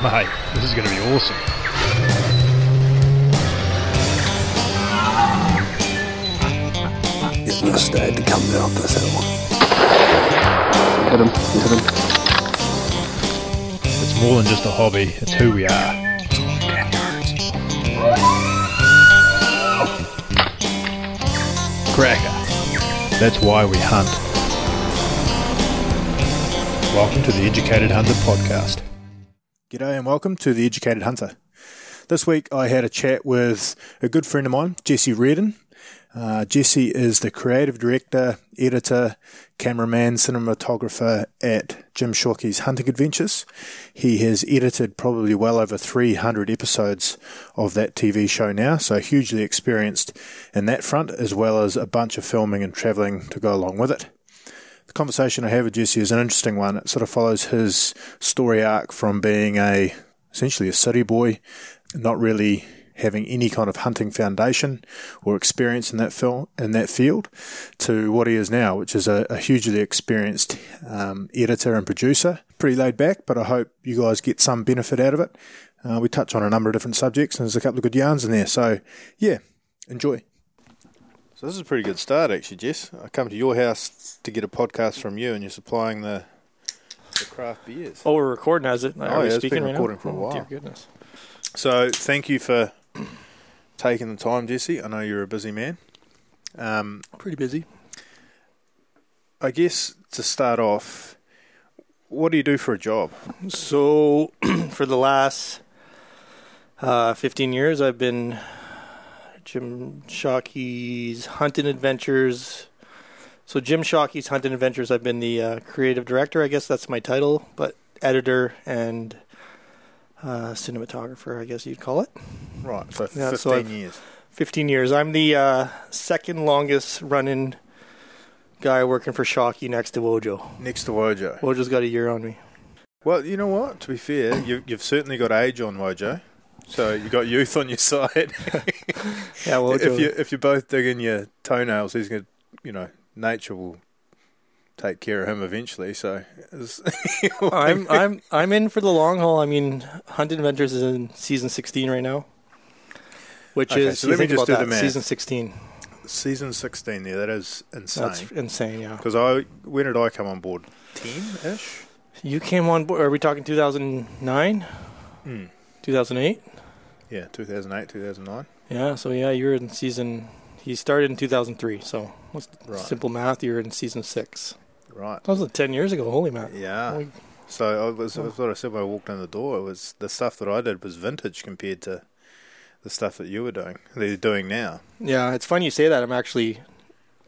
Mate, this is going to be awesome. It's must had to come down this hill. Hit him. Hit him. It's more than just a hobby, it's who we are. Cracker. That's why we hunt. Welcome to the Educated Hunter podcast. G'day and welcome to the Educated Hunter. This week I had a chat with a good friend of mine, Jesse Reardon. Uh, Jesse is the creative director, editor, cameraman, cinematographer at Jim Shockey's Hunting Adventures. He has edited probably well over 300 episodes of that TV show now, so hugely experienced in that front, as well as a bunch of filming and travelling to go along with it. The conversation I have with Jesse is an interesting one. It sort of follows his story arc from being a essentially a city boy, not really having any kind of hunting foundation or experience in that film in that field to what he is now, which is a, a hugely experienced um, editor and producer. Pretty laid back, but I hope you guys get some benefit out of it. Uh, we touch on a number of different subjects, and there's a couple of good yarns in there. So, yeah, enjoy. So this is a pretty good start, actually, Jess. I come to your house to get a podcast from you, and you're supplying the the craft beers. Oh, we're recording as it. Oh, Are yeah, it's speaking been recording now? for a Oh, while. Dear goodness. So thank you for taking the time, Jesse. I know you're a busy man. Um, Pretty busy. I guess to start off, what do you do for a job? So, for the last uh, 15 years, I've been Jim Shockey's Hunting Adventures. So, Jim Shockey's Hunting Adventures, I've been the uh, creative director. I guess that's my title, but editor and uh, cinematographer, I guess you'd call it. Right, so Yeah, 15 so years. 15 years. I'm the uh, second longest running guy working for Shockey next to Wojo. Next to Wojo. Wojo's got a year on me. Well, you know what? To be fair, you, you've certainly got age on Wojo. So you got youth on your side. Yeah, Wojo. if you if you're both digging your toenails, he's to, you know, nature will take care of him eventually. So I'm I'm I'm in for the long haul. I mean, Hunting Adventures is in season 16 right now, which Okay, is so let me just do the math. season 16. season 16 there. That is insane. That's insane. Yeah, Because I when did I come on board? Ten ish. you came on board. Are we talking 2009, Hmm. 2008? Yeah, 2008, 2009. Yeah. So yeah, you're in season. He started in 2003. So Right. simple math? You're in season six. Right. That was like 10 years ago. Holy man. Yeah. Holy- So I was, that's what I said when I walked in the door. It was the stuff that I did was vintage compared to the stuff that you were doing. They're doing now. Yeah, it's funny you say that. I'm actually,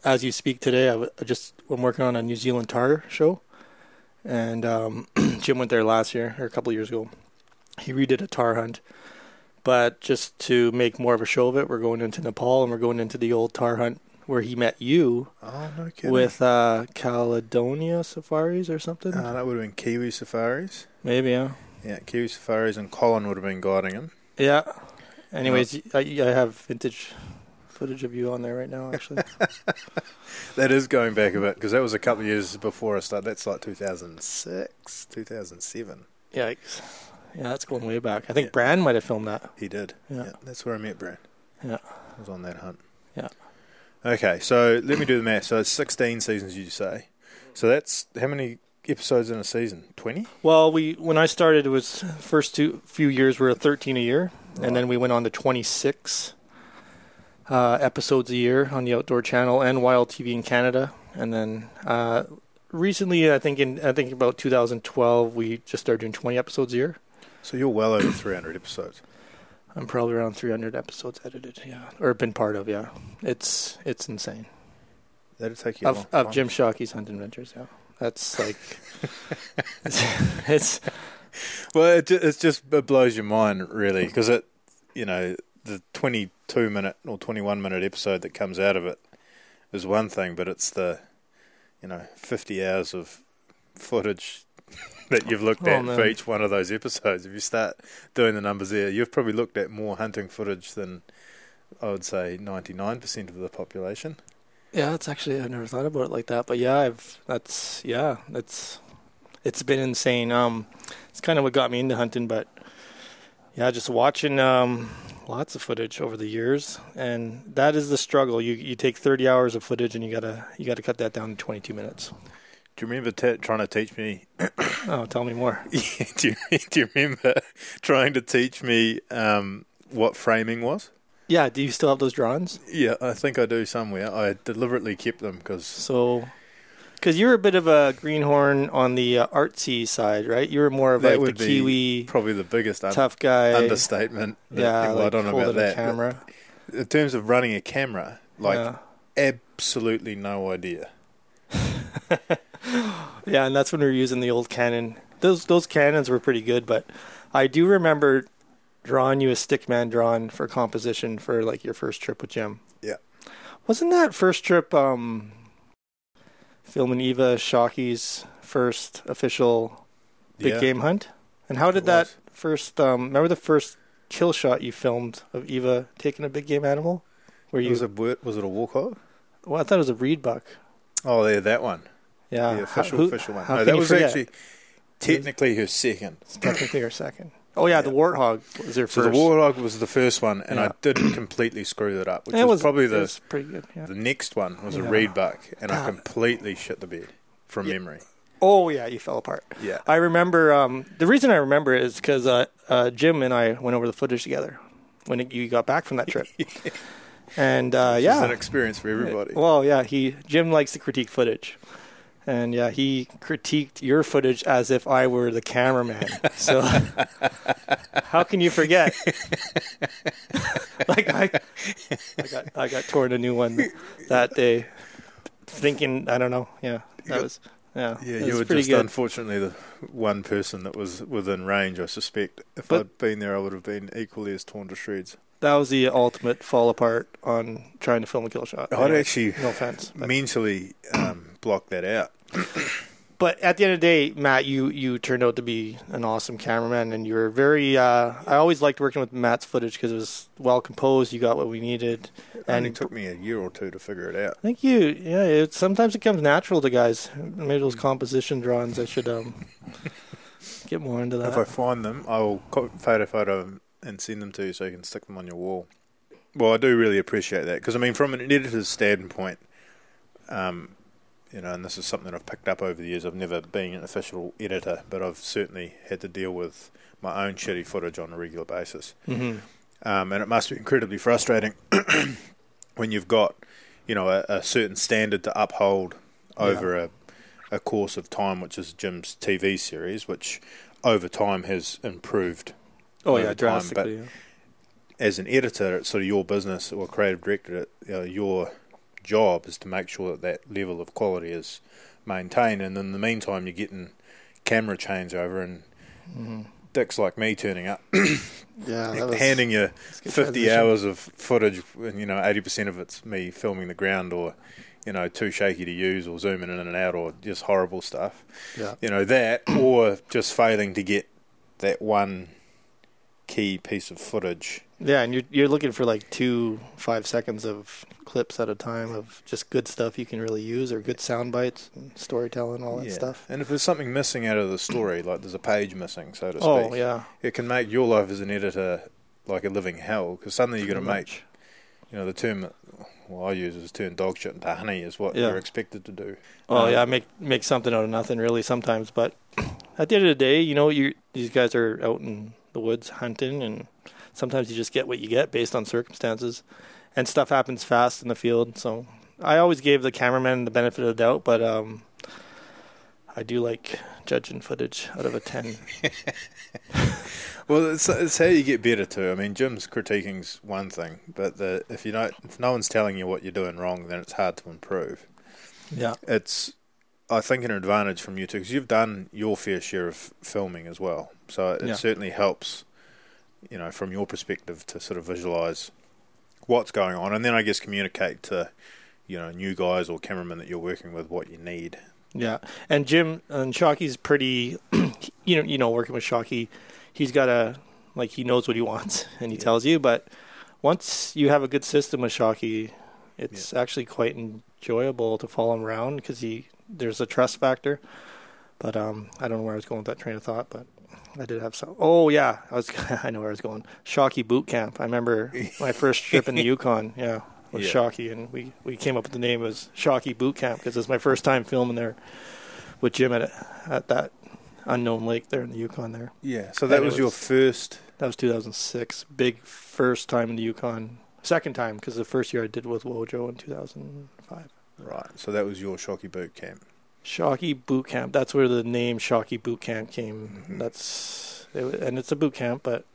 as you speak today, I, w- I just I'm working on a New Zealand tahr show, and um, Jim went there last year or a couple of years ago. He redid a tahr hunt, but just to make more of a show of it, we're going into Nepal and we're going into the old tahr hunt where he met you Oh no kidding. with uh, Caledonia Safaris or something. uh, that would have been Kiwi Safaris. Maybe, yeah, Yeah, Kiwi Safaris, and Colin would have been guiding him. yeah. Anyways, I, I have vintage footage of you on there right now, actually. That is going back a bit because that was a couple of years before I started. That's like 2006, 2007. Yikes. Yeah, that's going way back. I think Yeah. Brand might have filmed that. He did. Yeah. that's where I met Brad. Yeah. I was on that hunt. Yeah. Okay, so let me do the math. So it's 16 seasons, you say. So that's how many episodes in a season? 20? Well, we when I started, it was first two few years we were 13 a year, and then we went on to 26 uh, episodes a year on the Outdoor Channel and Wild TV in Canada, and then uh, recently, I think in I think about 2012, we just started doing 20 episodes a year. So you're well over 300 episodes. I'm probably around 300 episodes edited, yeah, or been part of, yeah. It's it's insane. That'd take you Of of. Jim Shockey's Hunt Adventures, yeah. That's like it's, it's Well, it, it's just it blows your mind really because it, you know, the 22 minute or 21 minute episode that comes out of it is one thing, but it's the, you know, 50 hours of footage that you've looked Oh, at for each one of those episodes. If you start doing the numbers there, you've probably looked at more hunting footage than I would say 99% of the population. Yeah, it's actually I've never thought about it like that, but yeah, I've that's yeah, that's it's been insane. Um, it's kind of what got me into hunting, but Yeah, just watching um, lots of footage over the years, and that is the struggle. You you take 30 hours of footage, and you gotta you gotta cut that down to 22 minutes. Do you remember t- trying to teach me? Oh, tell me more. Yeah, do, you, do you remember trying to teach me um, what framing was? Yeah, do you still have those drawings? Yeah, I think I do somewhere. I deliberately kept them because So, because you're a bit of a greenhorn on the uh, artsy side, right? You're more of that like the Kiwi probably the biggest un- tough guy. understatement. that- yeah, well, like I don't know about that. but camera. In terms of running a camera, like yeah. absolutely no idea. Yeah, and that's when we were using the old Canon. Those those Canons were pretty good, but I do remember drawing you a stickman drawing for composition for like your first trip with Jim. Yeah. Wasn't that first trip um filming Eva Shockey's first official big Yeah, game hunt? And how did it that was. first um remember the first kill shot you filmed of Eva taking a big game animal? Where you Was it was it a walk well, I thought it was a reed buck. Oh, yeah, that one, Yeah. the official How- who- official one. No, that was forget? actually technically her second. It's technically her second. Oh yeah, the warthog was her So first. the warthog was the first one, and Yeah. I didn't completely screw that up, which was, was probably it the was pretty good. Yeah. the next one was a Yeah. reed buck, and I completely shit the bed from Yeah. memory. Oh yeah, you fell apart. Yeah, I remember. Um, the reason I remember it is because uh, uh, Jim and I went over the footage together when it, you got back from that trip. and uh, it's yeah, an experience for everybody. Well, yeah, he Jim likes to critique footage, and yeah, he critiqued your footage as if I were the cameraman. So how can you forget? like I, I got I got torn a new one that day, thinking I don't know. Yeah, that was yeah. yeah, you were just good. unfortunately the one person that was within range. I suspect if But- I'd been there, I would have been equally as torn to shreds. that was the ultimate fall apart on trying to film a kill shot. I'd Anyway, actually no offense. But, mentally um, block that out. but at the end of the day, Matt, you you turned out to be an awesome cameraman, and you were very. Uh, I always liked working with Matt's footage because it was well composed. You got what we needed, and it took me a year or two to figure it out. Thank you. Yeah, it, sometimes it comes natural to guys. Maybe those composition drawings. I should um get more into that. If I find them, I will photo photo them and send them to you so you can stick them on your wall. Well, I do really appreciate that because I mean, from an editor's standpoint, um, you know, and this is something I've picked up over the years. I've never been an official editor, but I've certainly had to deal with my own shitty footage on a regular basis, hmm um, and it must be incredibly frustrating when you've got, you know, a, a certain standard to uphold over a a course of time, which is Jim's TV series, which over time has improved Oh yeah, time, drastically. yeah. as an editor, it's sort of your business or creative director. You know, your job is to make sure that that level of quality is maintained, and in the meantime, you're getting camera changeover and Mm-hmm. dicks like me turning up, Yeah, that was handing you that's a good 50 transition. hours of footage, and you know, 80% of it's me filming the ground or. You know, too shaky to use, or zooming in and out, or just horrible stuff. Yeah. You know that, or just failing to get that one key piece of footage Yeah, and you're you're looking for like two five seconds of clips at a time of just good stuff you can really use or good sound bites and storytelling all that Yeah. stuff. And if there's something missing out of the story, like there's a page missing, so to speak, Oh yeah, it can make your life as an editor like a living hell because suddenly you're going to make, you know, the term well I use is turn dog shit into honey is what Yeah. you're expected to do. Oh Um, yeah, make make something out of nothing really sometimes. But at the end of the day, you know, you these guys are out in the woods hunting, and sometimes you just get what you get based on circumstances, and stuff happens fast in the field. So I always gave the cameraman the benefit of the doubt, but um, I do like judging footage out of a ten. Well, it's, it's how you get better too. I mean, Jim's critiquing's one thing, but the, if you don't, if no one's telling you what you're doing wrong, then it's hard to improve. yeah, It's, I think, an advantage from you too because you've done your fair share of filming as well. So it Yeah. certainly helps, you know, from your perspective to sort of visualize what's going on, and then I guess communicate to, you know, new guys or cameramen that you're working with what you need. Yeah, and Jim and Shockey's pretty. you know, you know, working with Shockey, he's got a like he knows what he wants and he Yeah. tells you. But once you have a good system with Shockey, it's actually quite enjoyable to follow him around because he there's a trust factor. But um, I don't know where I was going with that train of thought. But I did have some. Oh yeah, I was. I know where I was going. Shockey Boot Camp. I remember my first trip in the Yukon. Yeah, with Yeah. Shockey, and we we came up with the name as Shockey Boot Camp because it's my first time filming there with Jim at at that unknown lake there in the Yukon. There, Yeah. So that it was, your first. that was 2006. Big first time in the Yukon. Second time because the first year I did with Wojo in 2005. Right. So that was your Shockey boot camp. Shockey Boot Camp. That's where the name Shockey Boot Camp came. Mhm. That's it, and it's a boot camp, but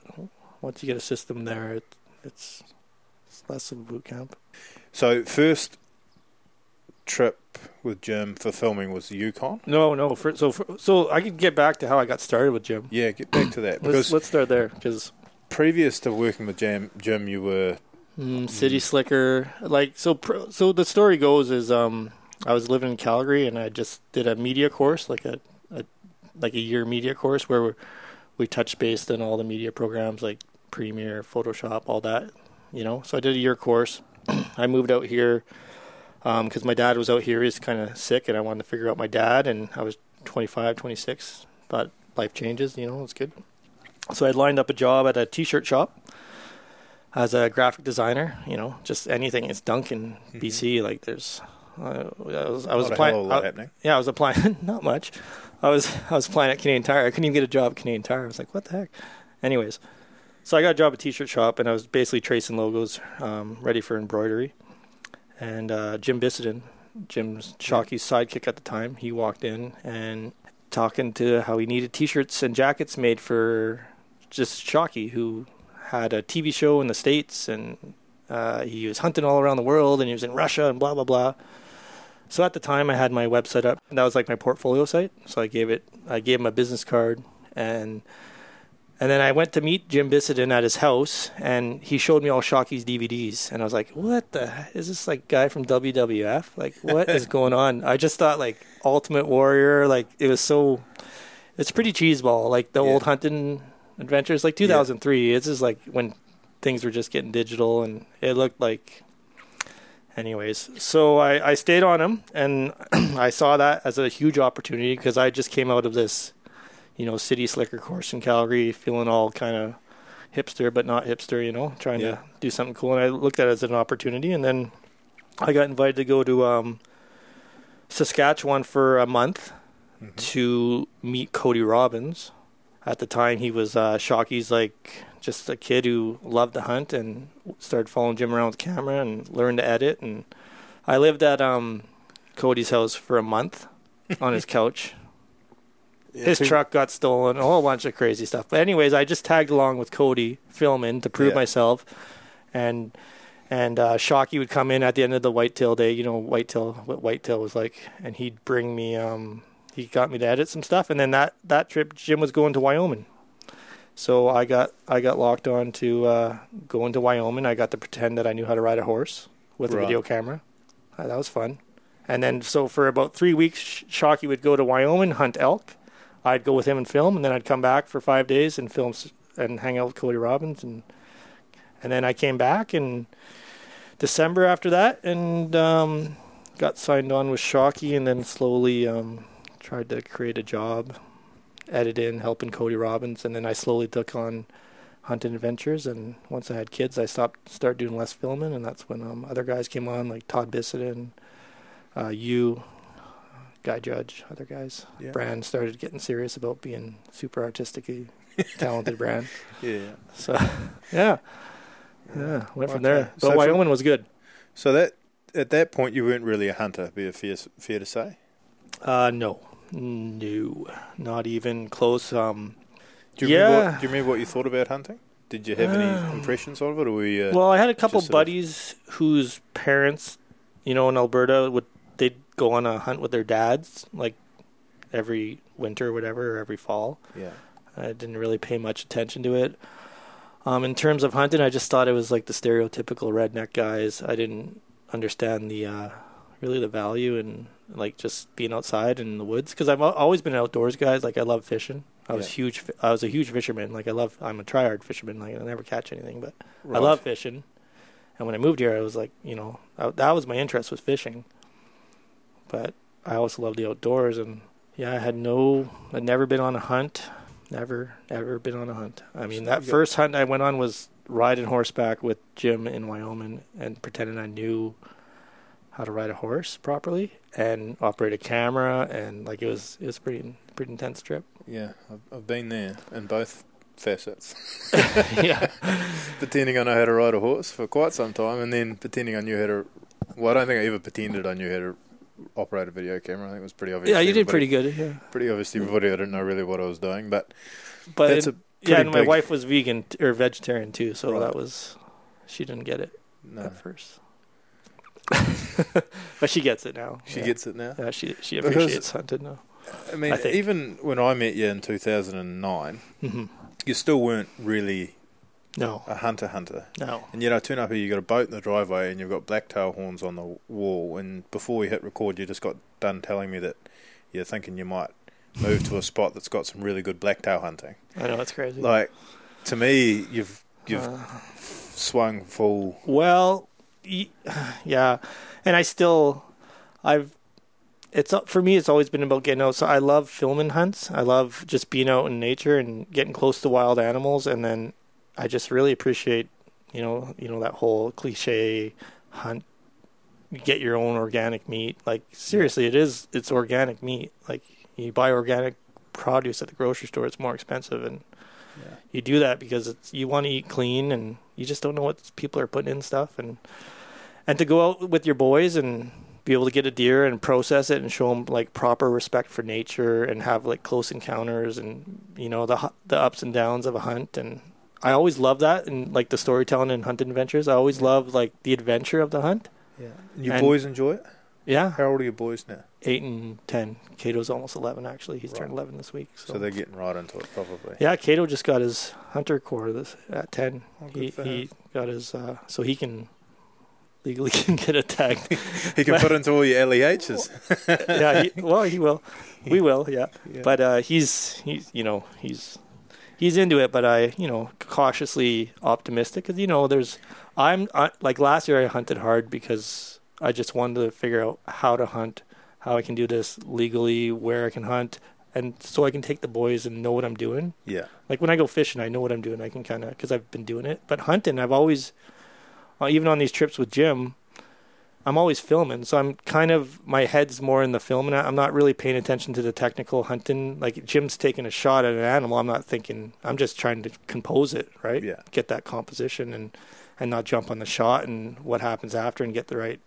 once you get a system there, it, it's, it's less of a boot camp. So first trip with Jim for filming was the Yukon. No, no. For, so for, so I could get back to how I got started with Jim. Yeah, get back to that Let's because let's start there because previous to working with Jim, Jim, you were mm, City Slicker. Like so, so the story goes is um I was living in Calgary and I just did a media course, like a, a like a year media course where we we touched based on all the media programs like Premiere, Photoshop, all that. You know, so I did a year course. I moved out here um, because my dad was out here. He's kind of sick, and I wanted to figure out my dad. And I was 25, 26. Thought life changes. You know, it's good. So I lined up a job at a T-shirt shop as a graphic designer. You know, just anything. It's Duncan, mm-hmm. BC. Like there's, uh, I was, I was a applying. hell of a I- yeah, I was applying. not much. I was I was applying at Canadian Tire. I couldn't even get a job at Canadian Tire. I was like, what the heck? Anyways, so I got a job at T-shirt shop, and I was basically tracing logos, um, ready for embroidery. And uh, Jim Bissenden, Jim's Shockey's sidekick at the time, he walked in and talking to how he needed T-shirts and jackets made for just Shockey, who had a TV show in the states, and uh, he was hunting all around the world, and he was in Russia, and blah blah blah. So at the time, I had my website up. And that was like my portfolio site. So I gave it, I gave him a business card, and and then I went to meet Jim Bissenden at his house, and he showed me all Shockey's DVDs, and I was like, "What the? Is this like guy from WWF? Like, what is going on?" I just thought like Ultimate Warrior, like it was so. It's pretty cheeseball, like the Yeah. old hunting adventures, like 2003. It's just like when things were just getting digital, and it looked like anyways so I, I stayed on him and i saw that as a huge opportunity because i just came out of this you know city slicker course in calgary feeling all kind of hipster but not hipster you know trying Yeah. to do something cool. And i looked at it as an opportunity and then i got invited to go to um, saskatchewan for a month to meet cody robbins at the time he was uh Shockey's like just a kid who loved to hunt and started following Jim around with the camera and learned to edit and I lived at um Cody's house for a month on his couch. His truck got stolen, a whole bunch of crazy stuff. But anyways, I just tagged along with Cody filming to prove Yeah. myself and and uh Shockey would come in at the end of the whitetail day, you know, whitetail what whitetail was like, and he'd bring me um he got me to edit some stuff and then that that trip Jim was going to Wyoming. So I got I got locked on to uh, going to Wyoming. I got to pretend that I knew how to ride a horse with a video camera. Uh, that was fun. And then so for about three weeks, Sh- Shockey would go to Wyoming hunt elk. I'd go with him and film, and then I'd come back for five days and film and hang out with Cody Robbins, and and then I came back in December after that and um, got signed on with Shockey, and then slowly um, tried to create a job edit in helping Cody Robbins, and then I slowly took on hunting adventures. And once I had kids, I stopped, started doing less filming, and that's when um, other guys came on, like Todd Bissett uh, you, Guy Judge, other guys. Yeah. Brand started getting serious about being super artistically talented brand. Yeah. So yeah, yeah, went from there. But So from- Wyoming was good. So that at that point you weren't really a hunter. Be it fair, fair to say. Uh, no, no, not even close. Um, Do you, remember Yeah. what, do you remember what you thought about hunting? Did you have any Um, impressions of it, or were you? Uh, Well, I had a couple sort of- buddies whose parents, you know, in Alberta would they'd go on a hunt with their dads like every winter or whatever or every fall. yeah. I didn't really pay much attention to it. Um, in terms of hunting, I just thought it was like the stereotypical redneck guys. I didn't understand the uh, really the value in like just being outside in the woods because I've always been an outdoors guys. Like I love fishing. I was Yeah. huge. I was a huge fisherman. Like I love. I'm a tryhard fisherman. Like I never catch anything, but I love fishing. And when I moved here, I was like, you know, I, that was my interest was fishing. But I also love the outdoors, and yeah, I had no, I'd never been on a hunt Never, ever been on a hunt. I mean, that first hunt I went on was riding horseback with Jim in Wyoming and pretending I knew how to ride a horse properly and operate a camera and like it was it was pretty pretty intense trip. Yeah, I've, I've been there in both facets. yeah, pretending I know how to ride a horse for quite some time, and then pretending I knew how to. Well, I don't think I ever pretended I knew how to operate a video camera. I think it was pretty obvious. yeah, you did pretty good. Yeah, Pretty obvious to everybody. I didn't know really what I was doing, but but that's it- a yeah, and my wife was vegan t- or vegetarian too, so Right. that was she didn't get it no, at first, but she gets it now. she yeah. gets it now. Yeah, she she Because- appreciates hunting now. I mean, I even when I met you in 2009, hmm you still weren't really No, a hunter hunter. no. And yet I turn up here, you got a boat in the driveway, and you've got blacktail horns on the wall. And before we hit record, you just got done telling me that you're thinking you might move to a spot that's got some really good blacktail hunting. I know it's crazy. Like to me, you've you've Uh, swung full. Well, yeah, and I still, I've, it's for me. It's always been about getting out. So I love filming hunts. I love just being out in nature and getting close to wild animals. And then I just really appreciate, you know, you know that whole cliche hunt. Get your own organic meat. Like seriously, it is. It's organic meat. Like you buy organic produce at the grocery store. It's more expensive and you do that because it's you want to eat clean and you just don't know what people are putting in stuff and and to go out with your boys and be able to get a deer and process it and show them like proper respect for nature and have like close encounters and you know the the ups and downs of a hunt and I always love that and like the storytelling and hunting adventures I always love like the adventure of the hunt Yeah. Your And- boys enjoy it. yeah How old are your boys now? eight and ten Cato's almost eleven actually he's Right. turned eleven this week so, So they're getting right into it, probably. yeah Cato just got his hunter core this at ten Oh, he he got his uh, so he can legally can get a tag. He can put into all your LEHs. yeah, he, well he will. We will, yeah. Yeah. But uh, he's he's you know he's he's into it, but I you know cautiously optimistic because you know there's I'm I, like last year I hunted hard because I just wanted to figure out how to hunt, how I can do this legally, where I can hunt, and so I can take the boys and know what I'm doing. yeah. Like when I go fishing, I know what I'm doing. I can kind of because I've been doing it. But hunting, I've always, Uh, even on these trips with Jim, I'm always filming. So I'm kind of my head's more in the film, And I'm not really paying attention to the technical hunting. Like Jim's taking a shot at an animal. I'm not thinking. I'm just trying to compose it, right? Yeah. Get that composition and and not jump on the shot and what happens after and get the right.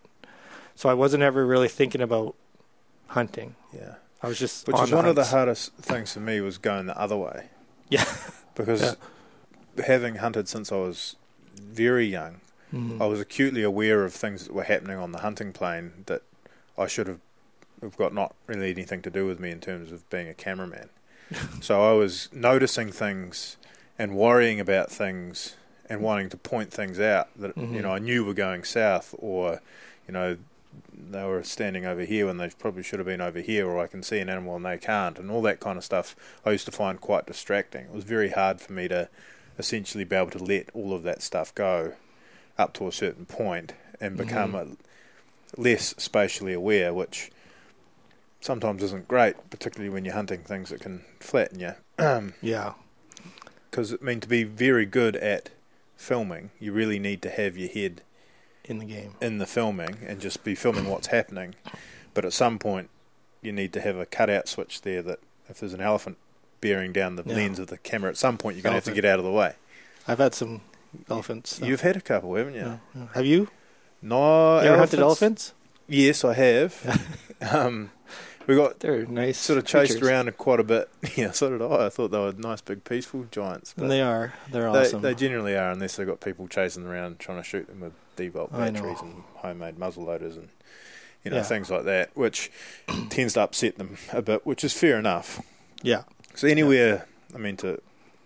So I wasn't ever really thinking about hunting. Yeah. I was just Which is one of the hardest things for me was going the other way. Yeah. Because having hunted since I was very young, Mhm. I was acutely aware of things that were happening on the hunting plane that I should have have got not really anything to do with me in terms of being a cameraman. so I was noticing things and worrying about things and wanting to point things out that you Mhm. know I knew were going south or you know they were standing over here when they probably should have been over here or I can see an animal and they can't and all that kind of stuff I used to find quite distracting. It was very hard for me to essentially be able to let all of that stuff go up to a certain point and mm-hmm. become a, less spatially aware, which sometimes isn't great, particularly when you're hunting things that can flatten you. Yeah. Because I mean, to be very good at filming, you really need to have your head In the game. in the filming and just be filming what's happening. But at some point, you need to have a cutout switch there that if there's an elephant bearing down the Yeah. lens of the camera, at some point you're going to have to get out of the way. I've had some elephants. so- You've had a couple, haven't you? Yeah, yeah. Have you? No, you ever hunted elephants? Yes, I have. um, we got They're nice. sort of chased creatures. around quite a bit. Yeah, so did I. I thought they were nice, big, peaceful giants. But And they are. They're they, awesome. they generally are, unless they've got people chasing them around trying to shoot them with devolt batteries and homemade muzzle loaders and you know Yeah. things like that, which tends to upset them a bit, which is fair enough. yeah. So anywhere, I mean to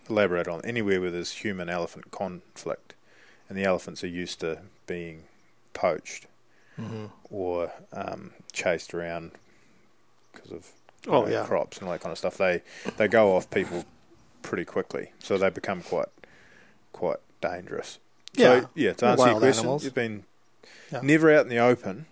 elaborate on anywhere where there's human elephant conflict, and the elephants are used to being poached hmm or um, chased around because of Oh know, yeah. crops and all that kind of stuff. They they go off people pretty quickly, so they become quite quite dangerous. Yeah. So yeah, to answer your question, animals. you've been Yeah. never out in the open,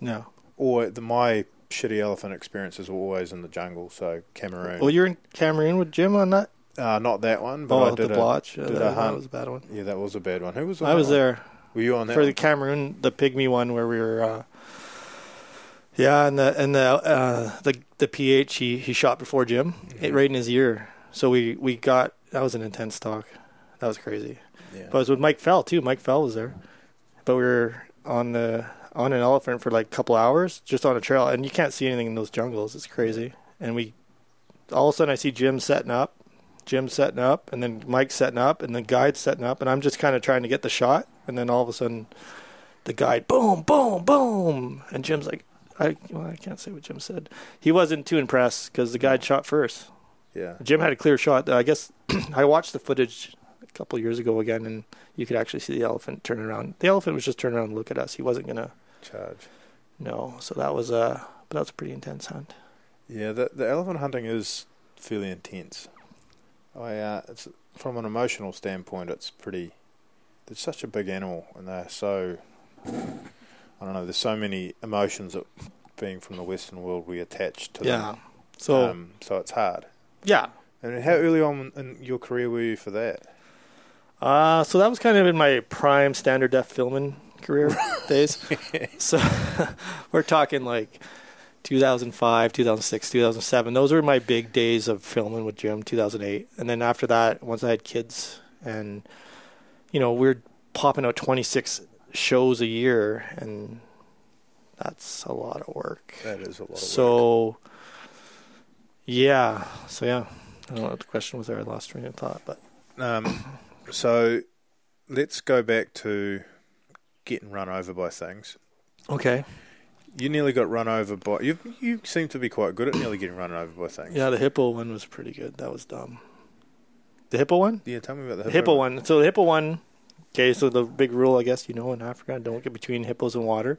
No. or the my shitty elephant experiences were always in the jungle. So Cameroon. Well, you're in Cameroon with Jim on that. Uh, not that one, but Oh, I the did a, blotch. Yeah, did that, a that was a bad one. Yeah, that was a bad one. Who was on I was one? there Were you on that for one? the Cameroon, the pygmy one where we were. Uh, yeah, and the and the uh, the the PH he, he shot before Jim Mm-hmm. it right in his ear. So we we got that was an intense talk. That was crazy. yeah. But it was with Mike Fell too. Mike Fell was there, but we were on the on an elephant for like a couple hours just on a trail, and you can't see anything in those jungles. It's crazy. And we all of a sudden I see Jim setting up, Jim setting up, and then Mike's setting up, and the guide's setting up, and I'm just kind of trying to get the shot, and then all of a sudden the guide boom boom boom, and Jim's like. I, well, I can't say what Jim said. He wasn't too impressed because the guide shot first. yeah. Jim had a clear shot. I guess I watched the footage a couple years ago again, and you could actually see the elephant turn around. The elephant was just turning around and look at us. He wasn't gonna Charge. no. So that was a but that was a pretty intense hunt. Yeah, the the elephant hunting is fairly intense. I uh, it's from an emotional standpoint, it's pretty. It's such a big animal, and they're so. I don't know. There's so many emotions that, being from the Western world, we attach to Yeah. them. So um, so it's hard. yeah. And how early on in your career were you for that? Uh, so that was kind of in my prime standard def filming career days. So we're talking like 2005, 2006, 2007. Those were my big days of filming with Jim. 2008, and then after that, once I had kids, and you know, we're popping out 26 shows a year, and that's a lot of work. That is a lot of work. So, yeah. So yeah. I don't know what the question was there. I lost train of thought, but Um, so let's go back to getting run over by things. okay. You nearly got run over by you. You seem to be quite good at nearly getting run over by things. Yeah, the hippo one was pretty good. That was dumb. The hippo one? Yeah, tell me about the The hippo, hippo one. So the hippo one. Okay, so the big rule, I guess you know in Africa, don't get between hippos and water.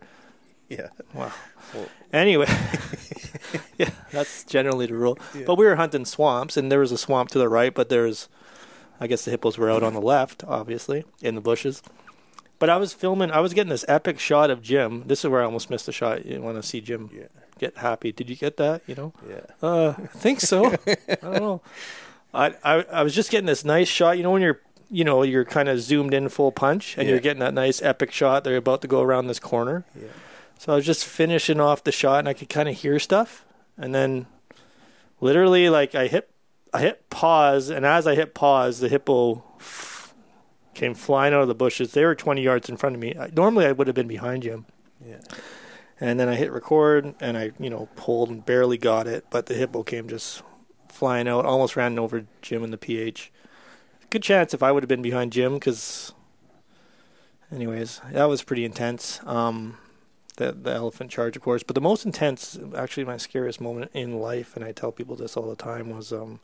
Yeah. Wow. Well- Anyway, yeah, that's generally the rule. Yeah. But we were hunting swamps, and there was a swamp to the right, but there's, I guess the hippos were out on the left, obviously, in the bushes. But I was filming. I was getting this epic shot of Jim. This is where I almost missed a shot. You want to see Jim Yeah. get happy? Did you get that? You know. Yeah. Uh, I think so. I don't know. I, I I was just getting this nice shot. You know when you're you know you're kind of zoomed in full punch and Yeah. you're getting that nice epic shot. They're about to go around this corner. Yeah. So I was just finishing off the shot and I could kind of hear stuff. And then literally like I hit I hit pause and as I hit pause the hippo came flying out of the bushes. They were 20 yards in front of me. I, normally I would have been behind Jim. Yeah. And then I hit record and I, you know, pulled and barely got it, but the hippo came just flying out, almost ran over Jim and the PH. Good chance if I would have been behind Jim, because, anyways, that was pretty intense. Um, the the elephant charge, of course, but the most intense, actually, my scariest moment in life, and I tell people this all the time, was um,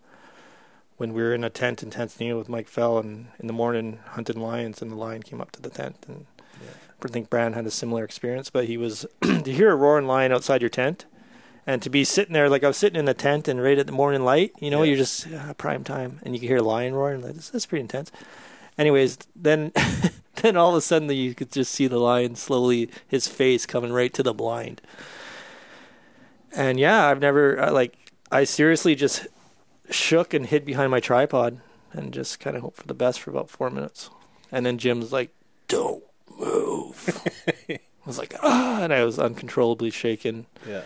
when we were in a tent in Tanzania with Mike Fell, and in the morning hunting lions, and the lion came up to the tent and. I think Brand had a similar experience, but he was to hear a roaring lion outside your tent, and to be sitting there like I was sitting in the tent and right at the morning light. You know, Yeah. you're just ah, prime time, and you can hear a lion roaring. Like, this, that's pretty intense. Anyways, then then all of a sudden you could just see the lion slowly, his face coming right to the blind. And yeah, I've never like I seriously just shook and hid behind my tripod and just kind of hoped for the best for about four minutes, and then Jim's like, "Don't move." I was like, ah, and I was uncontrollably shaken. Yeah.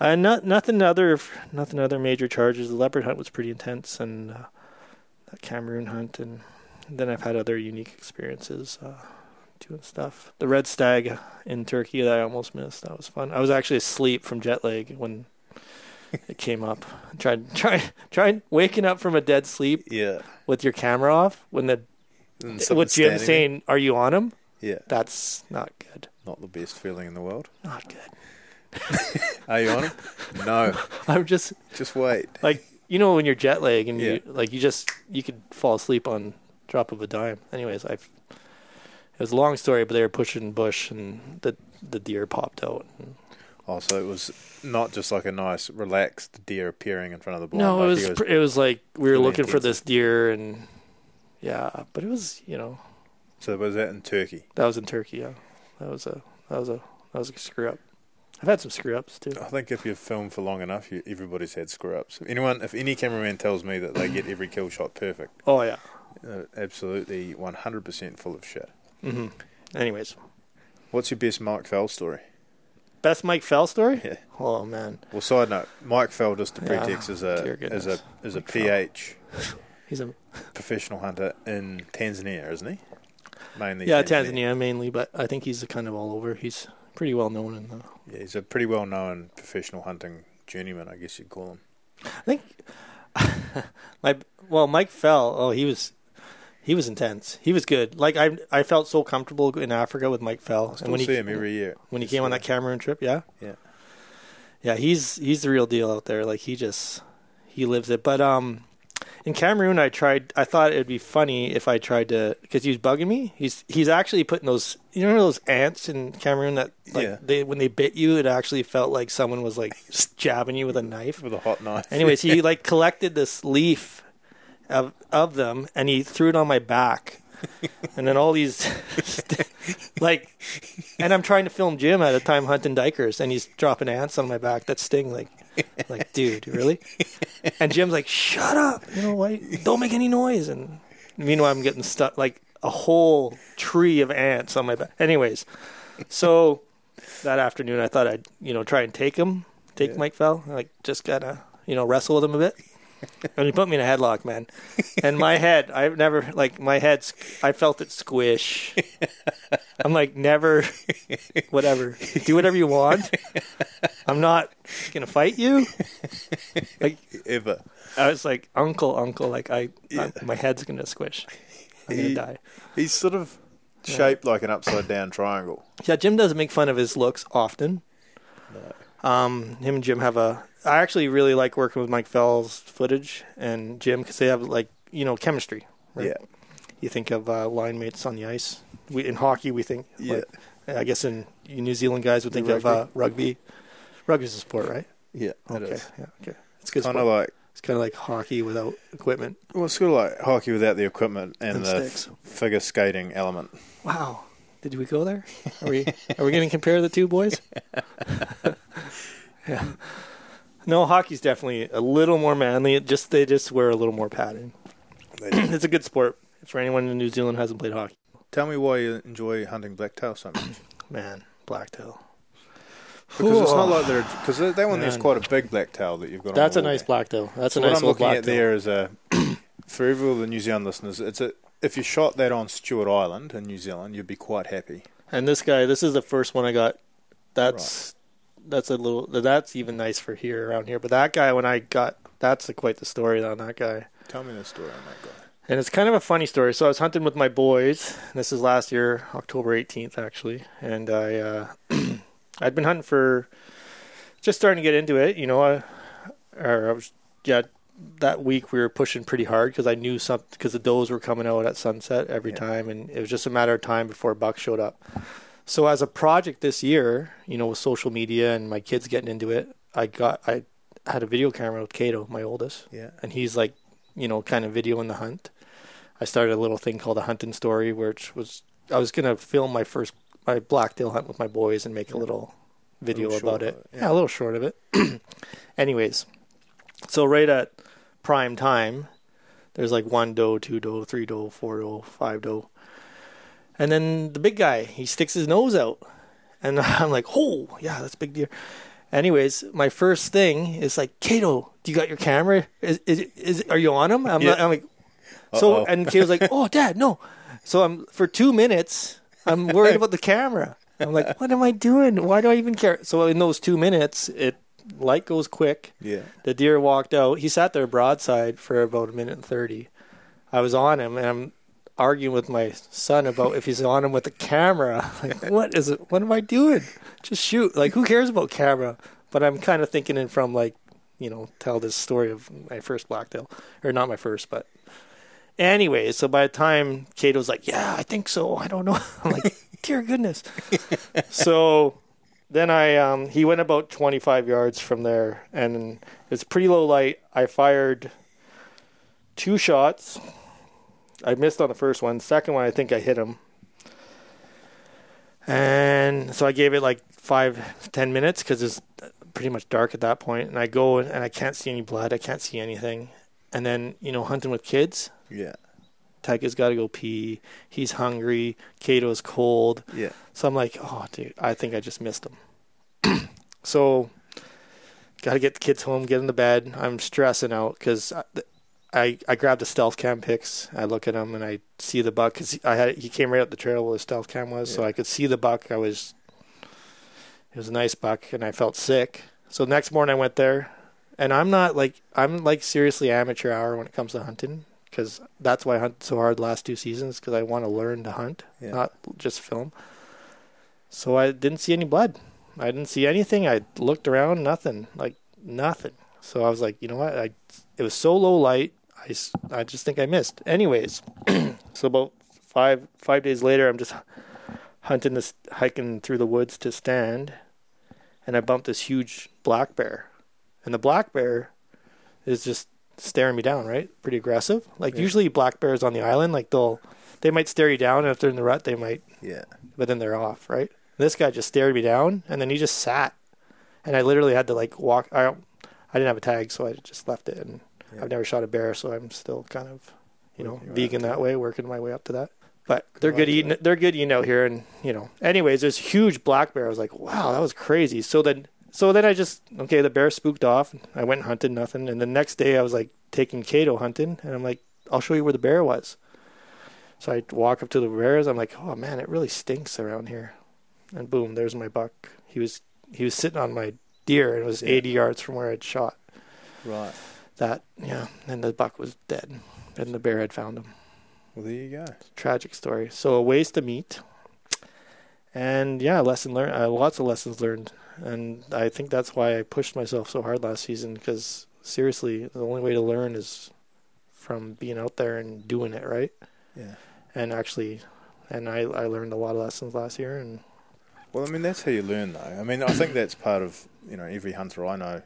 Uh, not nothing other, nothing other major charges. The leopard hunt was pretty intense, and uh, that Cameroon hunt, and then I've had other unique experiences uh, doing stuff. The red stag in Turkey that I almost missed. That was fun. I was actually asleep from jet lag when it came up. Tried, tried, tried waking up from a dead sleep Yeah. with your camera off when the with Jim saying, "Are you on him?" Yeah. That's not good. Not the best feeling in the world. Not good. Are you on him? no. I'm just Just wait. like you know when you're jet lag and you like you just you could fall asleep on drop of a dime. Anyways, I it was a long story, but they were pushing bush and the the deer popped out. And, Oh, so it was not just like a nice, relaxed deer appearing in front of the blind. no, it was, pr- it was like we were looking for this deer and yeah, but it was you know So was that in Turkey? that was in Turkey. Yeah, that was a that was a that was a screw up. I've had some screw ups too. I think if you've filmed for long enough, you, everybody's had screw ups. If anyone, if any cameraman tells me that they get every kill shot perfect, Oh yeah. uh, absolutely 100% full of shit. hmm Anyways, What's your best Mark Fell story? Best Mike Fell story. Yeah. Oh man, Well, side note, Mike Fell, just to Yeah, pretext, is dear a goodness. is a is a Mike PH he's a professional hunter in Tanzania, isn't he? Mainly. yeah Tanzania mainly, but I think he's kind of all over. He's pretty well known in the. Yeah, he's a pretty well known professional hunting journeyman, I guess you'd call him. I think my well Mike Fell. Oh, he was he was intense. He was good. Like I I felt so comfortable in Africa with Mike Fell, I still when see he him every year. when he came on that Cameroon trip. Yeah, Yeah. yeah. He's he's the real deal out there. Like he just he lives it. But um, in Cameroon, I tried. I thought it'd be funny if I tried to because he was bugging me. He's he's actually putting those you know those ants in Cameroon that like Yeah. they when they bit you, it actually felt like someone was like jabbing you with a knife. With a hot knife. Anyways, he like collected this leaf of of them and he threw it on my back. and then all these like and I'm trying to film Jim at a time hunting duikers and he's dropping ants on my back that sting like like dude, really? And Jim's like, "Shut up. You know, why don't make any noise." And meanwhile I'm getting stuck like a whole tree of ants on my back. Anyways, so that afternoon I thought I'd, you know, try and take him, take Yeah. Mike Fell, like just gotta, you know, wrestle with him a bit. And he put me in a headlock, man. And my head, I've never like my head. I felt it squish. I'm like never, whatever. Do whatever you want. I'm not gonna fight you. Like Ever. Uh, I was like, uncle, uncle. Like I, Yeah. I my head's gonna squish. I'm gonna die. He's sort of shaped like an upside down triangle. Yeah, Jim doesn't make fun of his looks often. Um, him and Jim have a. I actually really like working with Mike Fell's footage and Jim because they have like you know chemistry. Right? Yeah. You think of uh, line mates on the ice. We in hockey we think. Yeah. Like, I guess in New Zealand guys would think of Rugby. uh, rugby. Rugby's a sport, right? Yeah, okay. is. Yeah. Okay. It's good. Kind of like it's kind of like hockey without equipment. well, it's sort of like hockey without the equipment and, And the sticks. figure skating element. Wow. Did we go there? Are we are we going to compare the two boys? yeah. No, hockey's definitely a little more manly. It just they just wear a little more padding. it's a good sport for anyone in New Zealand who hasn't played hockey. Tell me why you enjoy hunting blacktail so much. Man, blacktail. Because it's not like they're because that one there's quite a big blacktail that you've got. That's a on the wall nice there. blacktail. That's So a what nice I'm little looking at blacktail. there is a for every all the New Zealand listeners, it's a if you shot that on Stewart Island in New Zealand, you'd be quite happy. And this guy, this is the first one I got. That's that's a little. That's even nice for here around here. But that guy, when I got, that's a, quite the story on that guy. Tell me the story on that guy. And it's kind of a funny story. So I was hunting with my boys. This is last year, October 18th, actually. And I, uh, I'd been hunting for, just starting to get into it. You know, I, or I was, yeah, that week we were pushing pretty hard because I knew something because the does were coming out at sunset every Yeah. time, and it was just a matter of time before a buck showed up. So as a project this year, you know, with social media and my kids getting into it, I got, I had a video camera with Kato, my oldest Yeah. and he's like, you know, kind of videoing the hunt. I started a little thing called a hunting story, which was I was gonna film my first my blacktail hunt with my boys and make a little video little about it. it, yeah. yeah, a little short of it. Anyways, so right at prime time, there's like one doe, two doe, three doe, four doe, five doe, and then the big guy he sticks his nose out, and I'm like, oh yeah, that's big deer. Anyways, my first thing is like, Kato, do you got your camera? Is is, is are you on him? I'm, Yeah. not, I'm like, so Uh-oh. and Kato's like, oh, Dad, no. So I'm for two minutes, I'm worried about the camera. I'm like, what am I doing? Why do I even care? So in those two minutes, it light goes quick. Yeah. The deer walked out. He sat there broadside for about a minute and thirty. I was on him, and I'm arguing with my son about if he's on him with the camera. Like, what is it? What am I doing? Just shoot. Like, who cares about camera? But I'm kind of thinking in from like, you know, tell this story of my first blacktail, or not my first, but. Anyway, so by the time Kato's like, "Yeah, I think so. I don't know," I'm like, "Dear goodness." so then I um, he went about 25 yards from there, and it's pretty low light. I fired two shots. I missed on the first one. Second one, I think I hit him. And so I gave it like five, ten minutes because it's pretty much dark at that point. And I go and I can't see any blood. I can't see anything. And then, you know, hunting with kids, Yeah. Tyga's got to go pee. He's hungry. Kato's cold. Yeah. So I'm like, oh, dude, I think I just missed him. so, got to get the kids home, get in the bed. I'm stressing out because I, I I grabbed the stealth cam pics. I look at him and I see the buck because I had he came right up the trail where the stealth cam was, so I could see the buck. I was it was a nice buck, and I felt sick. So next morning I went there, and I'm not like I'm like seriously amateur hour when it comes to hunting because that's why I hunt so hard the last two seasons because I want to learn to hunt, Yeah. not just film. So I didn't see any blood. I didn't see anything. I looked around, nothing, like nothing. So I was like, you know what? I it was so low light. I, I just think I missed. Anyways, so about five five days later, I'm just hunting this hiking through the woods to stand, and I bumped this huge black bear, and the black bear is just staring me down. Right, pretty aggressive. Like Yeah. usually black bears on the island, like they'll they might stare you down, and if they're in the rut, they might Yeah. but then they're off, right? This guy just stared me down, and then he just sat, and I literally had to like walk. I don't, I didn't have a tag, so I just left it, and Yeah. I've never shot a bear, so I'm still kind of, you know, vegan that way, working my way up to that. But they're Good eating. They're good eating out here, and you know. Anyways, this huge black bear. I was like, wow, that was crazy. So then, so then I just okay, the bear spooked off. I went and hunted nothing, and the next day I was like taking Cato hunting, and I'm like, I'll show you where the bear was. So I walk up to the bears. I'm like, oh man, it really stinks around here. And boom, there's my buck. He was he was sitting on my deer, and it was Yeah. 80 yards from where I'd shot Right. that. Yeah, and the buck was dead, and the bear had found him. Well, there you go. Tragic story. So a waste of meat, and yeah, lesson learned. Uh, lots of lessons learned, and I think that's why I pushed myself so hard last season. Because seriously, the only way to learn is from being out there and doing it right, Yeah. and actually. And I, I learned a lot of lessons last year, and Well, I mean, that's how you learn, though. I mean, I think that's part of you know every hunter I know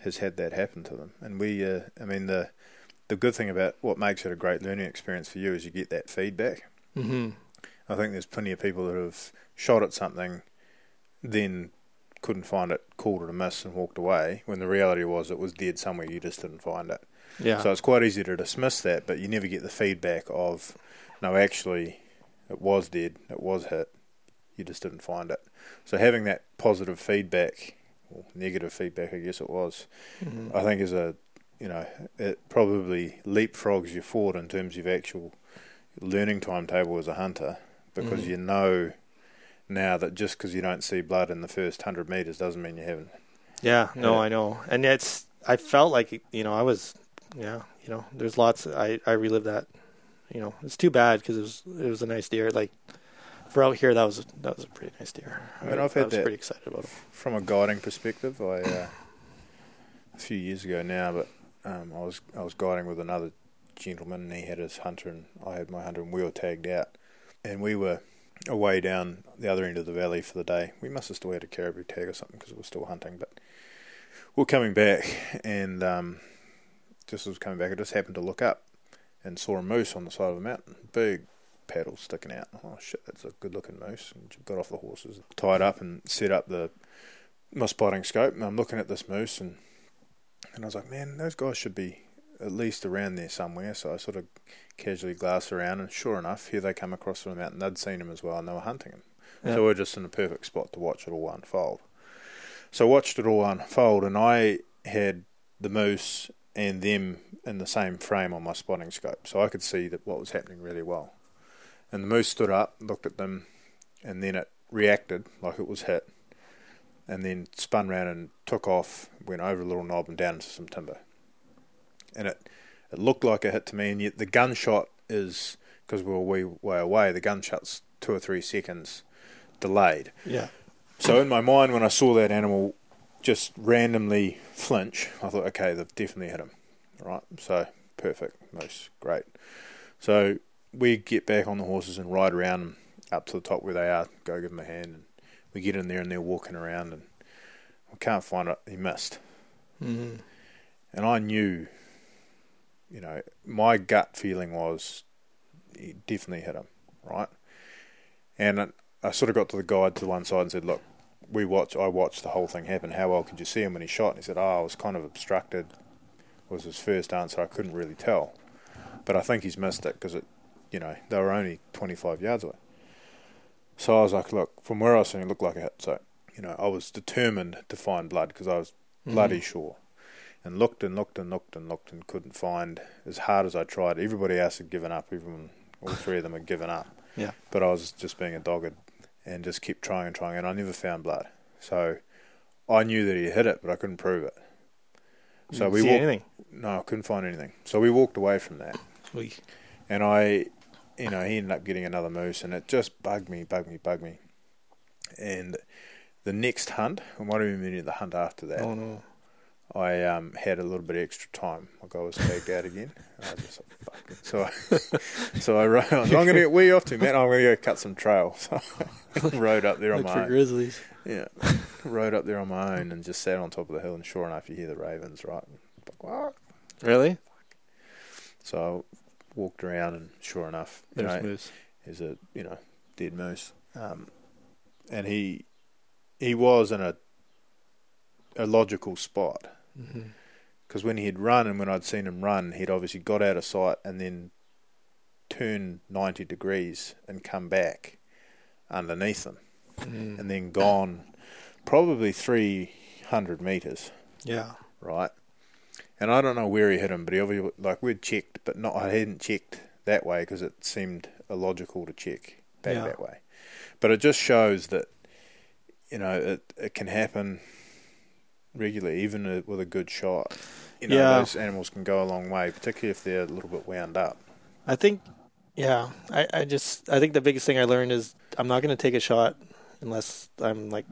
has had that happen to them, and we. Uh, I mean, the the good thing about what makes it a great learning experience for you is you get that feedback. hmm I think there's plenty of people that have shot at something, then couldn't find it, called it a miss, and walked away. When the reality was it was dead somewhere, you just didn't find it. yeah, So it's quite easy to dismiss that, but you never get the feedback of, no, actually, it was dead, it was hit, you just didn't find it. So having that positive feedback, or negative feedback, I guess it was, Mhm. I think is a, you know, it probably leapfrogs you forward in terms of actual learning timetable as a hunter, because Mhm. you know now that just because you don't see blood in the first hundred meters doesn't mean you haven't. Yeah, no, Yeah. I know, and it's. I felt like you know I was, yeah, you know, there's lots. I I relive that. You know, it's too bad because it was it was a nice deer. Like for out here, that was that was a pretty nice deer. I mean, I've had was that- pretty excited about it. from a guiding perspective, I uh, a few years ago now, but um, I was I was guiding with another gentleman, and he had his hunter, and I had my hunter, and we were tagged out, and we were away down the other end of the valley for the day. We must have still had a caribou tag or something because we were still hunting, but we we're coming back, and um, just as was coming back, I just happened to look up and saw a moose on the side of the mountain, big paddle sticking out. Oh shit, that's a good looking moose. And got off the horses, tied up, and set up the my spotting scope. And I'm looking at this moose, and and I was like, man, those guys should be at least around there somewhere. So I sort of casually glanced around, and sure enough, here they come across from the mountain. They'd seen him as well, and they were hunting him. Yeah. So we're just in a perfect spot to watch it all unfold. So I watched it all unfold, and I had the moose and them in the same frame on my spotting scope, so I could see that what was happening really well. And the moose stood up, looked at them, and then it reacted like it was hit, and then spun round and took off, went over a little knob and down into some timber. And it it looked like a hit to me, and yet the gunshot is because we were way way away. The gunshot's two or three seconds delayed. Yeah, So in my mind, when I saw that animal just randomly flinch, I thought, okay, they've definitely hit him. Right, so perfect, most great. So we get back on the horses and ride around them up to the top where they are. Go give them a hand, and we get in there and they're walking around, and we can't find it. He missed, hmm and I knew, you know, my gut feeling was he definitely hit him, right? And I sort of got to the guide to one side and said, "Look, we watch. I watched the whole thing happen. How well could you see him when he shot?" And he said, "Oh, I was kind of obstructed." Was his first answer. I couldn't really tell, but I think he's missed it because it, you know, they were only 25 yards away. So I was like, "Look, from where I was sitting, it looked like a hit." So, you know, I was determined to find blood because I was mm-hmm. bloody sure. And looked and looked and looked and looked and couldn't find as hard as I tried. Everybody else had given up. Everyone, all three of them had given up. Yeah. But I was just being a dogged and just kept trying and trying, and I never found blood. So I knew that he hit it, but I couldn't prove it. So we see walked. anything. No, I couldn't find anything. So we walked away from that, Sweet. and I, you know, he ended up getting another moose, and it just bugged me, bugged me, bugged me. And the next hunt, and what do we mean the hunt after that? Oh no. I um, had a little bit extra time. Like I was tagged out again. I just like, fuck it. So, I, so I rode. I was, I'm going to get where you off to, man? I'm going to go cut some trail. So I rode up there on Look my for own. grizzlies. Yeah, rode up there on my own and just sat on top of the hill. And sure enough, you hear the ravens, right? Like. Really? So I walked around, and sure enough, you There's know, moose. is a you know dead moose, um, and he he was in a a logical spot because when he'd run and when I'd seen him run, he'd obviously got out of sight and then turned ninety degrees and come back underneath them, Mm. and then gone probably three hundred meters, Yeah. right? And I don't know where he hit him, but he obviously like we'd checked, but not I hadn't checked that way because it seemed illogical to check back Yeah. that way. But it just shows that you know it it can happen regularly, even with a good shot. You know, Yeah. those animals can go a long way, particularly if they're a little bit wound up. I think, yeah, I, I just, I think the biggest thing I learned is I'm not going to take a shot unless I'm like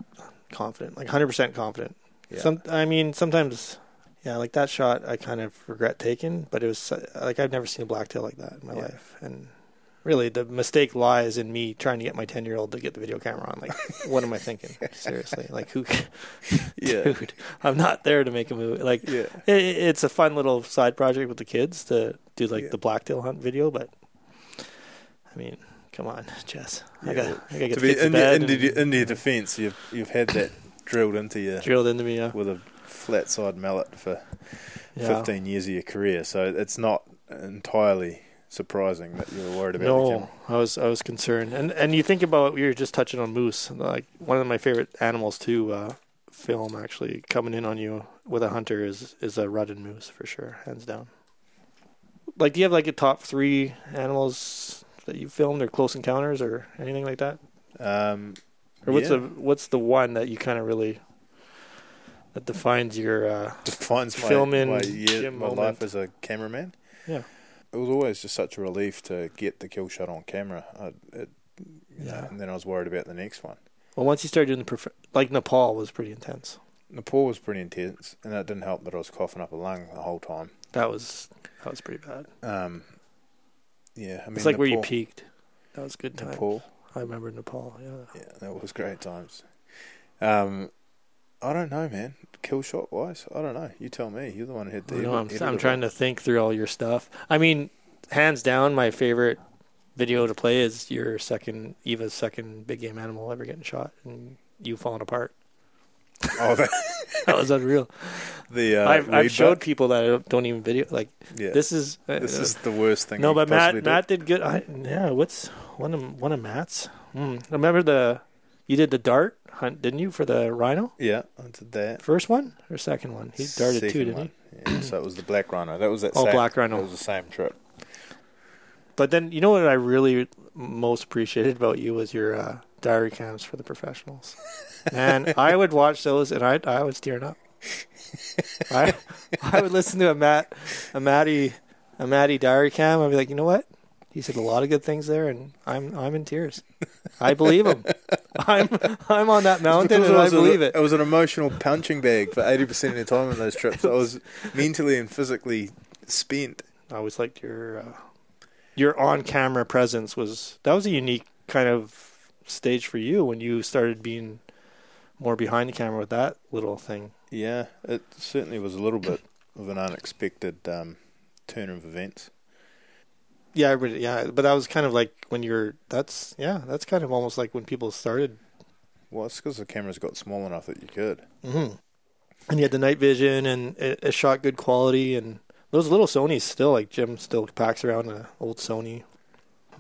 confident, like 100% confident. Yeah. Some, I mean, sometimes, yeah, like that shot I kind of regret taking, but it was like I've never seen a blacktail like that in my Yeah. life. And really, the mistake lies in me trying to get my 10 year old to get the video camera on. Like, what am I thinking? Seriously. Like, who, Yeah. dude, I'm not there to make a movie. Like, Yeah. it, it's a fun little side project with the kids to do like Yeah. the blacktail hunt video, but I mean, come on, Jess. I Yeah, I got to get To be in, bed in, and your- in your defence, you've you've had that drilled into you drilled into me. Yeah, with a flat side mallet for yeah. 15 years of your career, so it's not entirely surprising that you were worried about. No, I was I was concerned, and and you think about we were just touching on moose, like one of my favorite animals to uh, film. Actually, coming in on you with a hunter is is a rutted moose for sure, hands down. Like, do you have like a top three animals that you filmed, or close encounters, or anything like that? Um, Or what's Yeah. the what's the one that you kind of really that defines your uh, defines my, Film in my, year, my life as a cameraman. Yeah. It was always just such a relief to get the kill shot on camera. I, it, you know, Yeah. and then I was worried about the next one. well once you started doing the prof- like Nepal was pretty intense. Nepal was pretty intense, and that didn't help that I was coughing up a lung the whole time. That was that was pretty bad. Um, yeah, I mean, it's like where you peaked. That was good time. Nepal. I remember Nepal. Yeah. Yeah, that was great times. Um, I don't know, man. Kill shot wise, I don't know. You tell me. You're the one who hit the. I'm, I'm trying to think through all your stuff. I mean, hands down, my favorite video to play is your second Eva's second big game animal ever getting shot and you falling apart. Oh, that, That was unreal. the uh, I've, I've showed people that I don't, don't even video. Like Yeah, this is uh, this is the worst thing. no, but Matt do. Matt did good. I, yeah, what's one of one of Matt's? Hmm. Remember the you did the dart hunt, didn't you, for the rhino? Yeah, I did that. First one or second one? He darted too, Second didn't one. he? Yeah, so it was the black rhino. That was that. Oh, same, black rhino. It was the same trip. But then you know what I really most appreciated about you was your uh, diary cams for the professionals. And I would watch those and I I was tearing up. I I would listen to a Matt a Matty a Matty diary cam. I'd be like, you know what? He said a lot of good things there, and I'm I'm in tears. I believe him. I'm I'm on that mountain, and I was a- believe it. It was an emotional punching bag for eighty percent of the time on those trips. I was mentally and physically spent. I always liked your uh, your on camera presence was that was a unique kind of stage for you when you started being more behind the camera with that little thing. Yeah, it certainly was a little bit of an unexpected um, turn of events. Yeah, everybody, yeah. But that was kind of like when you're. That's yeah. That's kind of almost like when people started. Well, it's because the cameras got small enough that you could. Mm-hmm. And you had the night vision, and it, it shot good quality. And those little Sonys still like Jim still packs around an old Sony.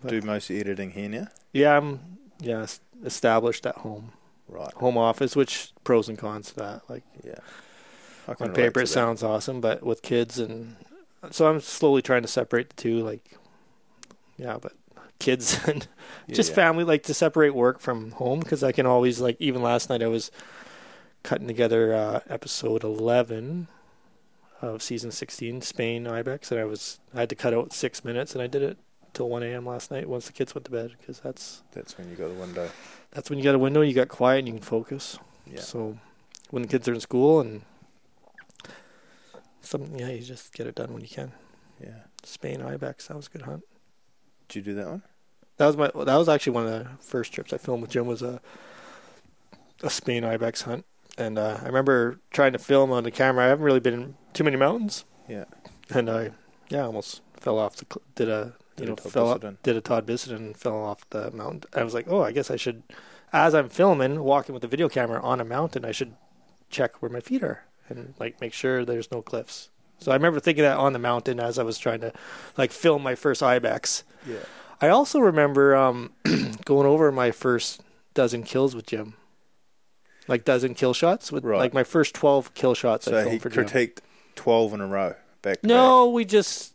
But- Do most editing here now. Yeah, I'm yeah established at home, Right. home office. Which pros and cons to that. Like Yeah. On paper it sounds awesome, but with kids and so I'm slowly trying to separate the two. Like yeah, but kids and just Yeah. family like to separate work from home because I can always like even last night I was cutting together uh, episode eleven of season sixteen Spain Ibex and I was I had to cut out six minutes and I did it till one a.m. last night once the kids went to bed because that's That's when you got the window. that's when you got a window you got quiet and you can focus. Yeah. So when the kids are in school and something, yeah you just get it done when you can. Yeah. Spain Ibex that was a good hunt. Did you do that one? That was my. That was actually one of the first trips I filmed with Jim. Was a a Spain ibex hunt, and uh, I remember trying to film on the camera. I haven't really been in too many mountains, Yeah. and I yeah almost fell off the cl- did a you a know Todd fell up, did a Todd Bissenden and fell off the mountain. I was like, oh, I guess I should, as I'm filming, walking with the video camera on a mountain, I should check where my feet are and like make sure there's no cliffs. So I remember thinking that on the mountain as I was trying to like film my first ibex. Yeah. I also remember um, going over my first dozen kills with Jim, like dozen kill shots with Right. like my first twelve kill shots. So he critiqued twelve in a row back. No, we just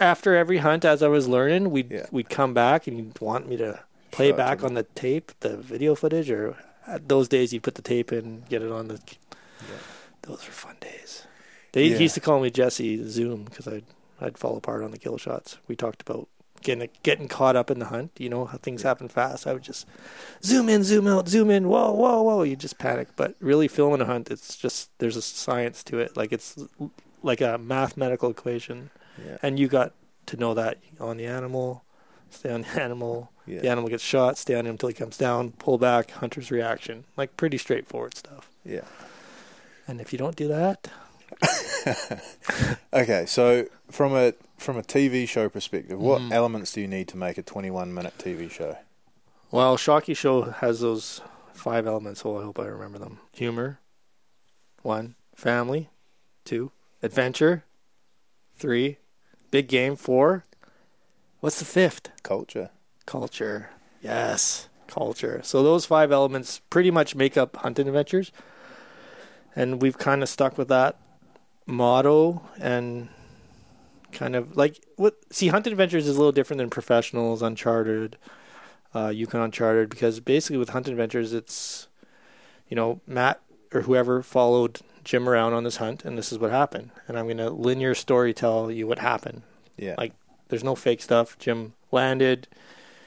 after every hunt, as I was learning, we'd Yeah. we'd come back and you'd want me to play Show it to back on the tape, the video footage, or at those days you'd put the tape in, get it on the. Yeah. Those were fun days. They Yeah. he used to call me Jesse Zoom because I'd I'd fall apart on the kill shots. We talked about getting getting caught up in the hunt. You know how things happen fast. I would just zoom in, zoom out, zoom in. Whoa, whoa, whoa! You just panic. But really, filming a hunt, it's just there's a science to it. Like it's like a mathematical equation, Yeah. and you got to know that on the animal. Stay on the animal. Yeah. The animal gets shot. Stay on him until he comes down. Pull back. Hunter's reaction. Like pretty straightforward stuff. Yeah. And if you don't do that, Okay, so from a from a TV show perspective, what Mhm. elements do you need to make a 21 minute TV show? Well, Shockey Show has those five elements, so I hope I remember them. Humor, one. Family, two. Adventure, three. Big game, four. What's the fifth? Culture. Culture. Yes, culture. So those five elements pretty much make up Hunting Adventures. And we've kind of stuck with that motto and kind of like what see Hunting Adventures is a little different than professionals, Uncharted, uh, Yukon Uncharted, because basically with Hunting Adventures it's you know, Matt or whoever followed Jim around on this hunt and this is what happened. And I'm gonna linear story tell you what happened. Yeah. Like there's no fake stuff. Jim landed.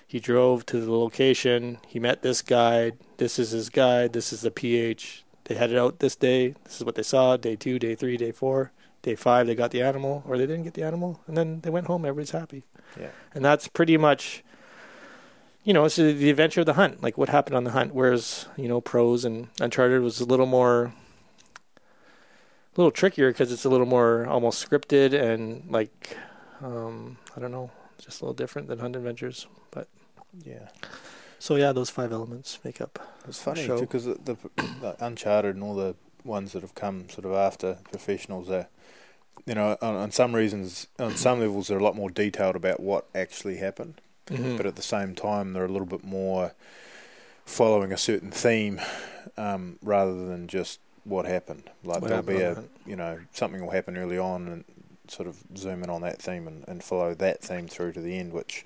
He drove to the location. He met this guide. This is his guide. This is the PH. They headed out this day. This is what they saw. Day two, day three, day four. Day five, they got the animal, or they didn't get the animal, and then they went home. Everybody's happy, yeah. and that's pretty much, you know, it's the adventure of the hunt. Like what happened on the hunt. Whereas you know, pros and Uncharted was a little more, a little trickier because it's a little more almost scripted and like um, I don't know, just a little different than Hunt Adventures. But Yeah. So yeah, those five elements make up. It's funny show. because the, the, the Uncharted and all the ones that have come sort of after professionals are, you know, on, on some reasons, on some levels, they're a lot more detailed about what actually happened. Mm-hmm. but at the same time they're a little bit more following a certain theme um, rather than just what happened. Like What there'll be a you know something will happen early on and sort of zoom in on that theme and, and follow that theme through to the end, which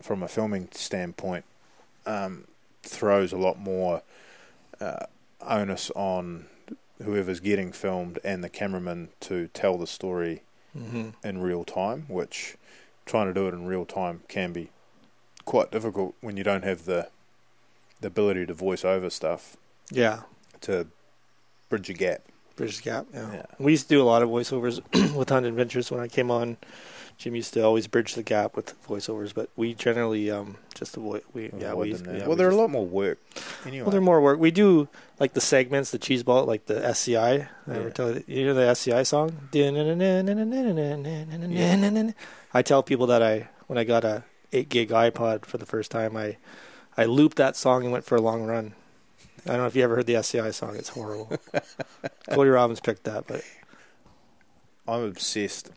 from a filming standpoint um, throws a lot more uh, onus on whoever's getting filmed and the cameraman to tell the story Mm-hmm. in real time, which trying to do it in real time can be quite difficult when you don't have the the ability to voice over stuff Yeah, to bridge a gap. British Gap. Yeah. Yeah. we used to do a lot of voiceovers with Hunt Adventures when I came on. Jim used to always bridge the gap with voiceovers, but we generally um, just avoid. We yeah we yeah, well, we they're just- a lot more work anyway. Well, they're more work. We do like the segments, the cheese ball, like the SCI. I Yeah. tell you, you know the SCI song. I tell people that I when I got a eight gig iPod for the first time, I I looped that song and went for a long run. I don't know if you ever heard the SCI song. It's horrible. Cody Robbins picked that, but I'm obsessed.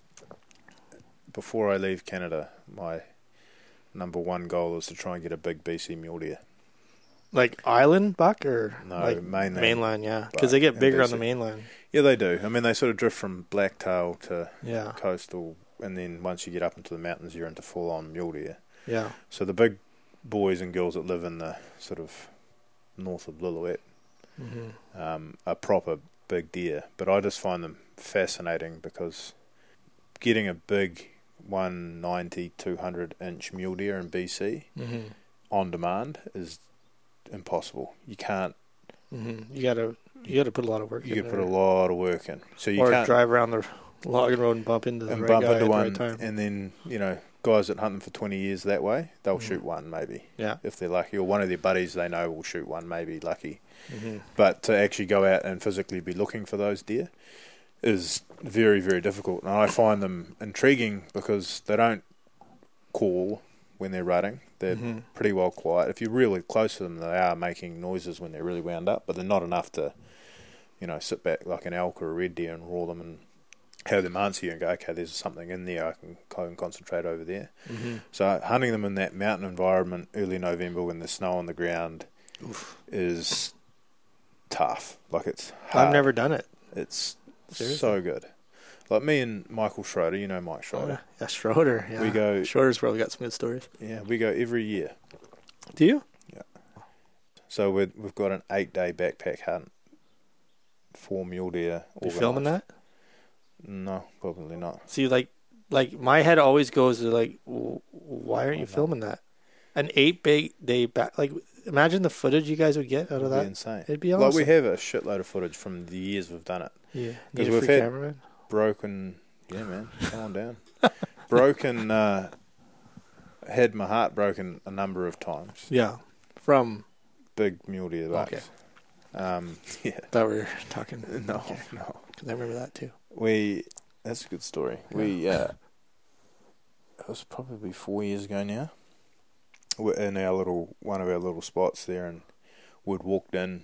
Before I leave Canada, my number one goal is to try and get a big BC mule deer. like island buck or No, like mainland mainland, yeah, because they get bigger on the mainland. Yeah, they do. I mean, they sort of drift from blacktail to Yeah, coastal, and then once you get up into the mountains, you're into full on mule deer. yeah, So the big boys and girls that live in the sort of north of Lillooet hmm um, are proper big deer, but I just find them fascinating because getting a big 190, 200 inch mule deer in BC hmm on demand is impossible. You can't. hmm You gotta you gotta put a lot of work. You in can put a lot of work in. So you or can't drive around the logging road and bump into the and right bump guy into at the right time. and then you know guys that hunt them for 20 years that way, they'll Mhm. shoot one maybe Yeah. if they're lucky, or one of their buddies they know will shoot one maybe lucky. hmm But to actually go out and physically be looking for those deer is very, very difficult. And I find them intriguing because they don't call when they're rutting. They're Mhm. pretty well quiet. If you're really close to them, they are making noises when they're really wound up, but they're not enough to, you know, sit back like an elk or a red deer and roar them and have them answer you and go, okay, there's something in there. I can go and concentrate over there. hmm So hunting them in that mountain environment early November when there's snow on the ground is tough. Like it's hard. I've never done it. It's Seriously? so good. Like me and Michael Schroeder, you know Mike Schroeder. Oh, yeah, Schroeder. Yeah. We go- Schroeder's probably got some good stories. Yeah, we go every year. Do you? Yeah. So we're, we've got an eight day backpack hunt for mule deer. You filming that? No, probably not. See, like, like my head always goes to like, why aren't you Oh, filming that? An eight big day back. Like, imagine the footage you guys would get out It'd of be that. insane. It'd be Like awesome. we have a shitload of footage from the years we've done it. yeah, 'Cause need a we've free had- cameraman. Broken, yeah, man, come on down. broken, uh, had my heart broken a number of times. Yeah, from Big mule deer bucks. Okay. Um, yeah. that we were talking. No, Okay. no. 'Cause I remember that too. We that's a good story. We uh, it was probably four years ago now. In our little one of our little spots there, and we'd walked in,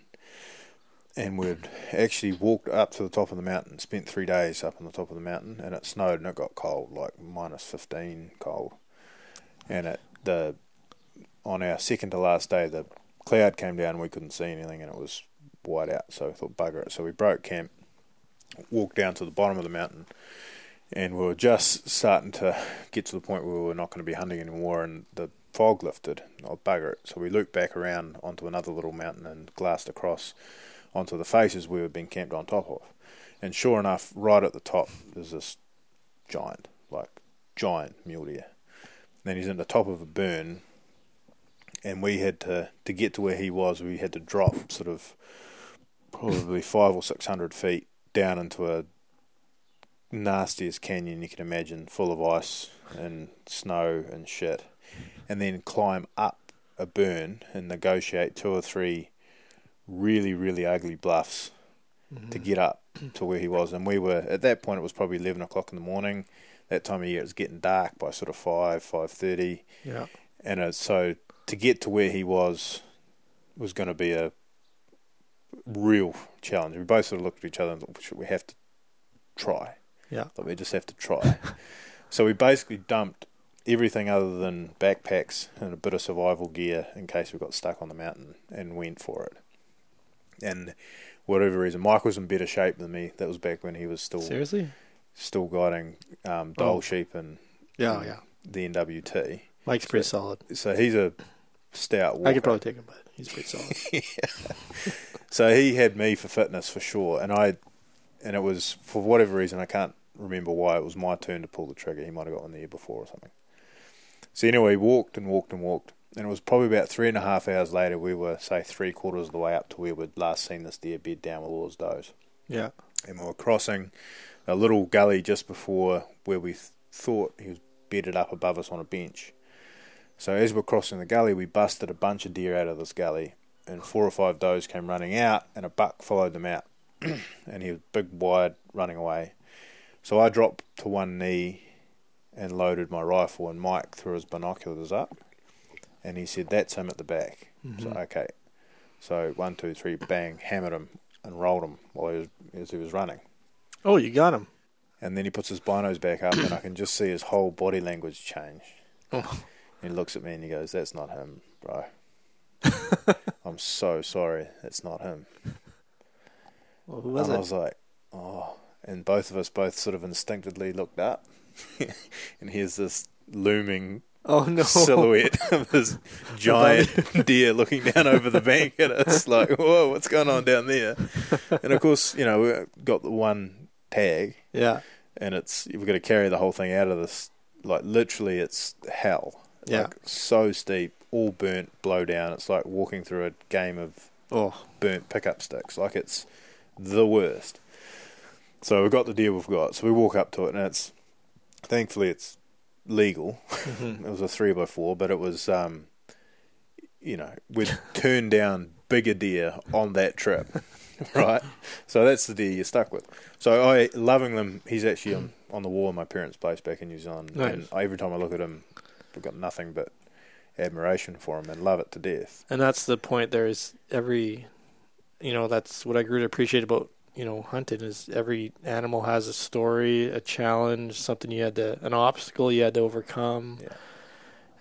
and we'd actually walked up to the top of the mountain. Spent three days up on the top of the mountain, and it snowed and it got cold, like minus fifteen cold. And it the on our second to last day, the cloud came down, and we couldn't see anything, and it was white out. So we thought, bugger it. So we broke camp walked down to the bottom of the mountain and we were just starting to get to the point where we were not going to be hunting anymore and the fog lifted. Oh, bugger it. So we looped back around onto another little mountain and glassed across onto the faces we were being camped on top of. And sure enough, right at the top, there's this giant, like giant mule deer. then he's in the top of a burn and we had to, to get to where he was, we had to drop sort of probably five or six hundred feet down into a nastiest canyon you can imagine, full of ice and snow and shit, and then climb up a burn and negotiate two or three really, really ugly bluffs to get up to where he was. And we were at that point; it was probably eleven o'clock in the morning. That time of year, it was getting dark by sort of five, five thirty, Yeah. and uh, so to get to where he was was going to be a real challenge. We both sort of looked at each other and thought, "We have to try." Yeah. Like we just have to try. so we basically dumped everything other than backpacks and a bit of survival gear in case we got stuck on the mountain and went for it. And whatever reason, Mike was in better shape than me. That was back when he was still Seriously? still guiding um, Dall Oh. sheep and Yeah, yeah. the NWT. Mike's pretty solid. So he's a stout. Walker. I could probably take him, but he's pretty solid. So he had me for fitness for sure, and I, and it was for whatever reason I can't remember why it was my turn to pull the trigger. He might have got one the there before or something. So anyway, we walked and walked and walked, and it was probably about three and a half hours later. We were say three quarters of the way up to where we'd last seen this deer bed down with all his does, yeah. and we were crossing a little gully just before where we th- thought he was bedded up above us on a bench. So as we're crossing the gully, we busted a bunch of deer out of this gully, and four or five does came running out, and a buck followed them out, and he was big, wide, running away. So I dropped to one knee and loaded my rifle, and Mike threw his binoculars up, and he said, "That's him at the back." So mm-hmm. okay, so one, two, three, bang, hammered him and rolled him while he was as he was running, Oh, you got him. and then he puts his binos back up, and I can just see his whole body language change. Oh. He looks at me and he goes, "That's not him, bro." I'm so sorry, that's not him. Well, who was and I was like, oh. And both of us both sort of instinctively looked up. and here's this looming oh no. silhouette of this giant deer looking down over the bank at us, like, whoa, what's going on down there? And of course, you know, we've got the one tag, Yeah. and it's we've got to carry the whole thing out of this. Like, literally, it's hell. Yeah. Like, so steep, all burnt, blow down. It's like walking through a game of Oh. burnt pickup sticks. Like it's the worst. So we've got the deer we've got. So we walk up to it, and it's thankfully it's legal. Mm-hmm. it was a three by four, but it was, um, you know, we'd turned down bigger deer on that trip, right? So that's the deer you're stuck with. So I loving them. He's actually on, on the wall in my parents' place back in New Zealand, Nice. and every time I look at him, I've got nothing but admiration for him and love it to death. And that's the point. There's every, you know, that's what I grew to appreciate about you know hunting is every animal has a story, a challenge, something you had to, an obstacle you had to overcome. Yeah.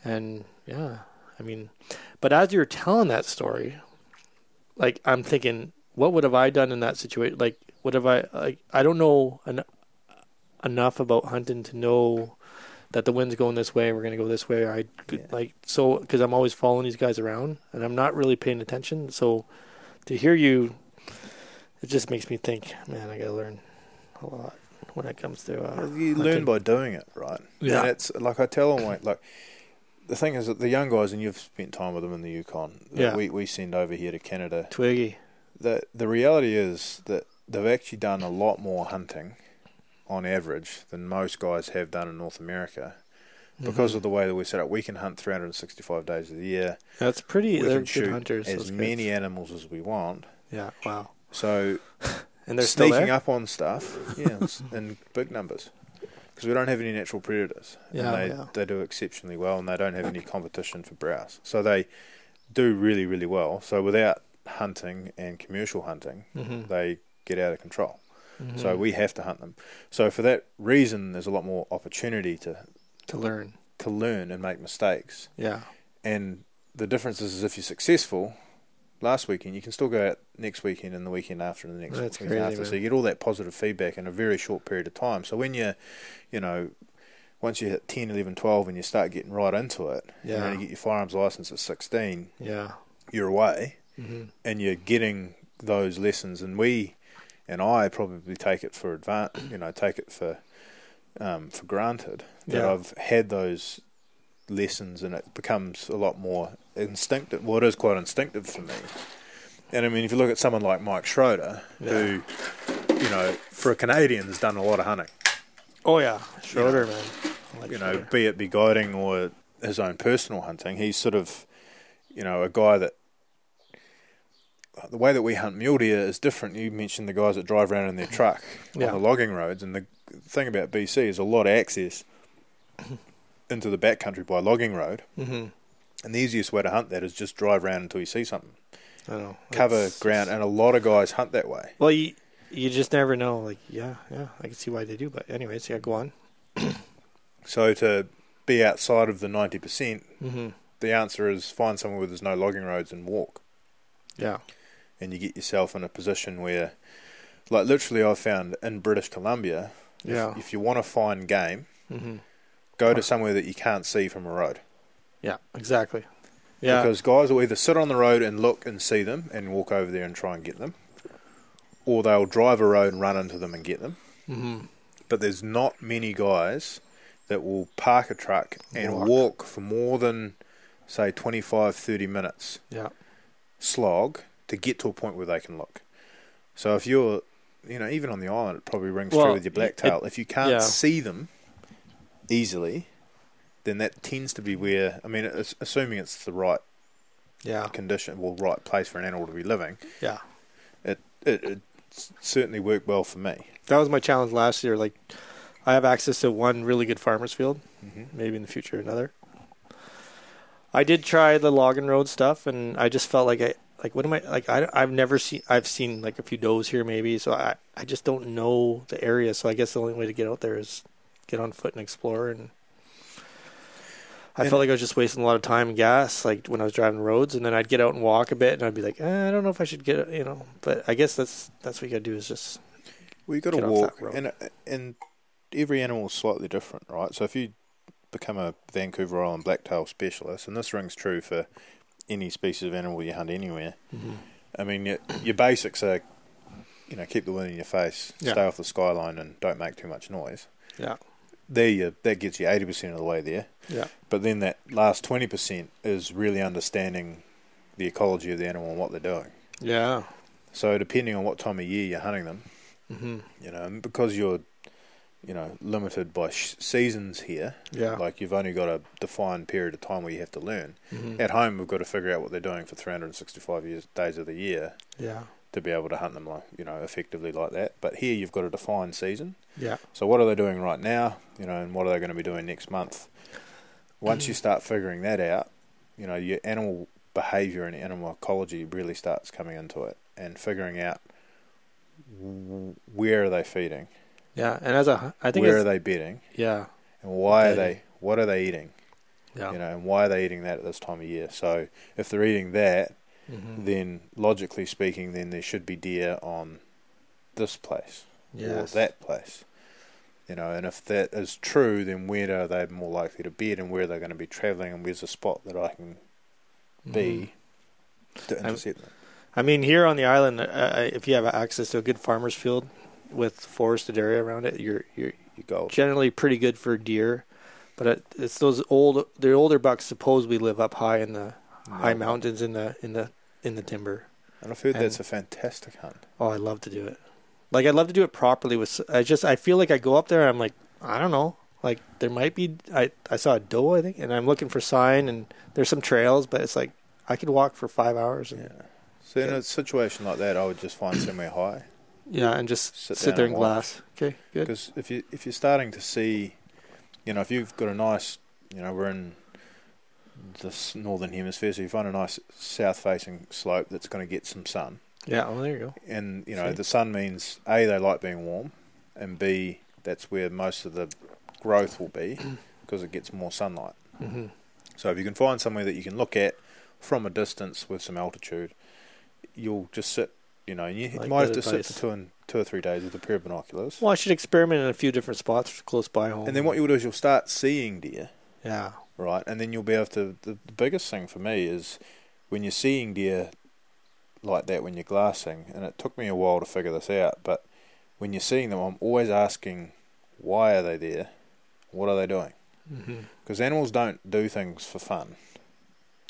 And yeah, I mean, but as you're telling that story, like I'm thinking, what would have I done in that situation? Like, what have I like? I don't know en- enough about hunting to know that the wind's going this way. We're gonna go this way. I Yeah. like so because I'm always following these guys around and I'm not really paying attention. So to hear you, it just makes me think, man, I gotta learn a lot when it comes to. Uh, you hunting. learn by doing it, right? Yeah. And it's like I tell them, like, like the thing is that the young guys, and you've spent time with them in the Yukon. that Yeah. We we send over here to Canada. Twiggy. The the reality is that they've actually done a lot more hunting, on average, than most guys have done in North America. Because Mm-hmm. of the way that we set up, we can hunt 365 days of the year. That's pretty. We they're good hunters. as many animals as we want. Yeah. Wow. So And they're still sneaking there. up on stuff, yeah, in big numbers, because we don't have any natural predators. Yeah, and they yeah. they do exceptionally well, and they don't have any competition for browse, so they do really really well. So without hunting and commercial hunting, Mhm. they get out of control. Mhm. So we have to hunt them. So for that reason, there's a lot more opportunity to to learn. to learn and make mistakes. Yeah. And the difference is, is if you're successful last weekend, you can still go out next weekend and the weekend after and the next That's weekend crazy, after. So you get all that positive feedback in a very short period of time. So when you, you know, once you hit 10, 11, 12 and you start getting right into it, Yeah. and then you get your firearms license at 16, Yeah. you're away hmm and you're getting those lessons. And we, and I probably take it for advan you know, take it for, um, for granted that Yeah. I've had those lessons and it becomes a lot more instinctive. Well, it is quite instinctive for me. And I mean, if you look at someone like Mike Schroeder, who, you know, for a Canadian has done a lot of hunting, Oh yeah. Schroeder, man. Like you know, Schroeder. be it be guiding or his own personal hunting, he's sort of, you know, a guy that. Uh, the way that we hunt mule deer is different. You mentioned the guys that drive around in their truck Yeah. on the logging roads, and the thing about BC is a lot of access into the backcountry by logging road. Mhm. And the easiest way to hunt that is just drive around until you see something. I know. Cover It's- ground, and a lot of guys hunt that way. Well, you you just never know. Like, yeah, yeah, I can see why they do. But anyways, yeah, go on. So to be outside of the 90%, hmm the answer is find somewhere where there's no logging roads and walk. Yeah. And you get yourself in a position where, like literally, I've found in British Columbia, if- Yeah. if, you want to find game, hmm go to somewhere that you can't see from a road. Yeah. Exactly. Yeah. Because guys will either sit on the road and look and see them and walk over there and try and get them, or they'll drive a road and run into them and get them. hmm but there's not many guys that will park a truck and Walk. walk, for more than say 25 30 minutes Yeah. slog to get to a point where they can look so if you're you know even on the island it probably rings Well, true with your blacktail if you can't yeah. see them easily then that tends to be where i mean it's, assuming it's the right Yeah. condition well right place for an animal to be living Yeah. it it, it certainly worked well for me That was my challenge last year. Like, I have access to one really good farmer's field. Mhm. Maybe in the future another. I did try the logging road stuff, and I just felt like I like what am I like? I I've never seen I've seen like a few does here maybe, so I I just don't know the area. So I guess the only way to get out there is get on foot and explore. And I And- felt like I was just wasting a lot of time and gas, like when I was driving roads, and then I'd get out and walk a bit, and I'd be like, eh, I don't know if I should get, you know. But I guess that's that's what you got to do is just Well, you got to walk, and and every animal is slightly different, right? So if you become a Vancouver Island blacktail specialist, and this rings true for any species of animal you hunt anywhere. I mean, your, your basics are, you know, keep the wind in your face, Yeah. stay off the skyline, and don't make too much noise. yeah There, you that gets you eighty percent of the way there. yeah But then that last twenty percent is really understanding the ecology of the animal and what they're doing. yeah. So depending on what time of year you're hunting them, hmm you know, and because you're, you know, limited by sh- seasons here. Yeah. Like you've only got a defined period of time where you have to learn. Mhm. At home, we've got to figure out what they're doing for 365 years, days of the year Yeah. To be able to hunt them like you know effectively like that. But here, you've got a defined season. Yeah. So what are they doing right now? You know, and what are they going to be doing next month? Once you start figuring that out, you know, your animal behavior and animal ecology really starts coming into it, and figuring out where are they feeding, Yeah. And as a, I think where are they bedding, yeah. and why are they, what are they eating, Yeah. you know, and why are they eating that at this time of year? So if they're eating that, Mhm. then logically speaking, then there should be deer on this place Yes. or that place. You know, and if that is true, then where are they more likely to bed, and where are they going to be travelling, and where's the spot that I can be Mhm. to intercept them? I mean, here on the island, uh, uh, if you have access to a good farmer's field with forested area around it, you're you're You gold. generally pretty good for deer. But it's those old, the older bucks supposedly live up high in the high mountains in the in the in the timber. And I've heard and- that's a fantastic hunt. Oh, I love to do it. Like I'd love to do it properly. With I just I feel like I go up there. and I'm like I don't know. Like there might be I I saw a doe I think, and I'm looking for sign. And there's some trails, but it's like I could walk for five hours. And, Yeah. So in a situation like that, I would just find somewhere high. yeah. and just Sit sit, there and and glass. Okay, good. Because if you if you're starting to see, you know, if you've got a nice, you know, we're in this northern hemisphere, so you find a nice south-facing slope that's going to get some sun, Yeah. Oh, there you go. and you know, See. the sun means a they like being warm, and b that's where most of the growth will be because it gets more sunlight. hmm So if you can find somewhere that you can look at from a distance with some altitude, you'll just sit. You know, and you Like might have to sit for two and two or three days with a pair of binoculars. Well, I should experiment in a few different spots close by home. And then what you'll do is you'll start seeing deer, Yeah. Right? And then you'll be able to. The, the biggest thing for me is when you're seeing deer like that when you're glassing, and it took me a while to figure this out, but when you're seeing them, I'm always asking, why are they there? What are they doing? hmm Because animals don't do things for fun.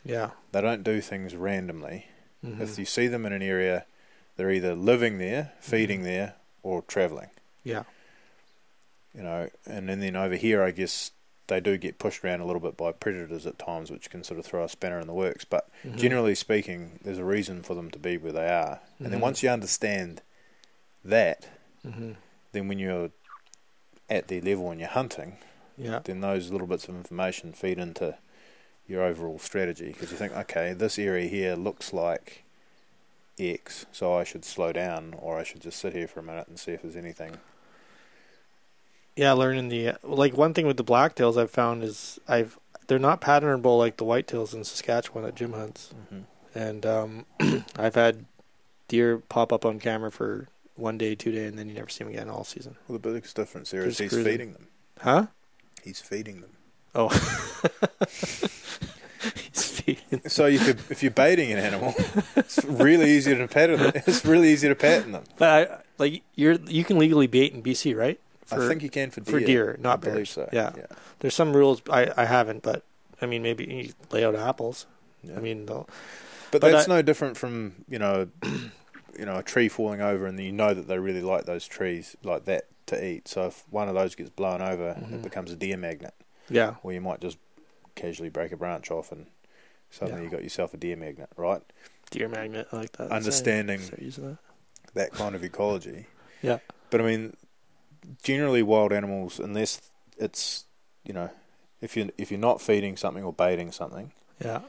Yeah. They don't do things randomly. Mhm. If you see them in an area, they're either living there, feeding there, or travelling. yeah. you know, and, and then over here, I guess they do get pushed around a little bit by predators at times, which can sort of throw a spanner in the works. But Mhm. generally speaking, there's a reason for them to be where they are. And then Mhm. once you understand that, hmm then when you're at their level and you're hunting, Yeah. then those little bits of information feed into your overall strategy because you think, okay, this area here looks like X, so I should slow down, or I should just sit here for a minute and see if there's anything. Yeah, learning the like one thing with the blacktails I've found is I've they're not patternable like the whitetails in Saskatchewan that Jim hunts, and um, I've had deer pop up on camera for one day, two day, and then you never see them again all season. Well, the biggest difference there is Just he's cruising. feeding them. Huh? He's feeding them. Oh, he's feeding. So you could, if you're baiting an animal, it's really easy to pattern them. It's really easy to pattern them. But I, like you're you can legally bait in BC, right? I think you can for deer. for deer, not I believe bears. so. Yeah. yeah. There's some rules I I haven't, but I mean maybe you lay out apples. Yeah. I mean they'll but, but that's I- no different from you know, you know, a tree falling over, and you know that they really like those trees like that to eat. So if one of those gets blown over, Mhm. it becomes a deer magnet. yeah Or you might just casually break a branch off, and suddenly Yeah. you got yourself a deer magnet, right? deer magnet I like that. Understanding that. that kind of ecology. Yeah. But I mean, generally wild animals, unless it's you know, if you if you're not feeding something or baiting something, Yeah.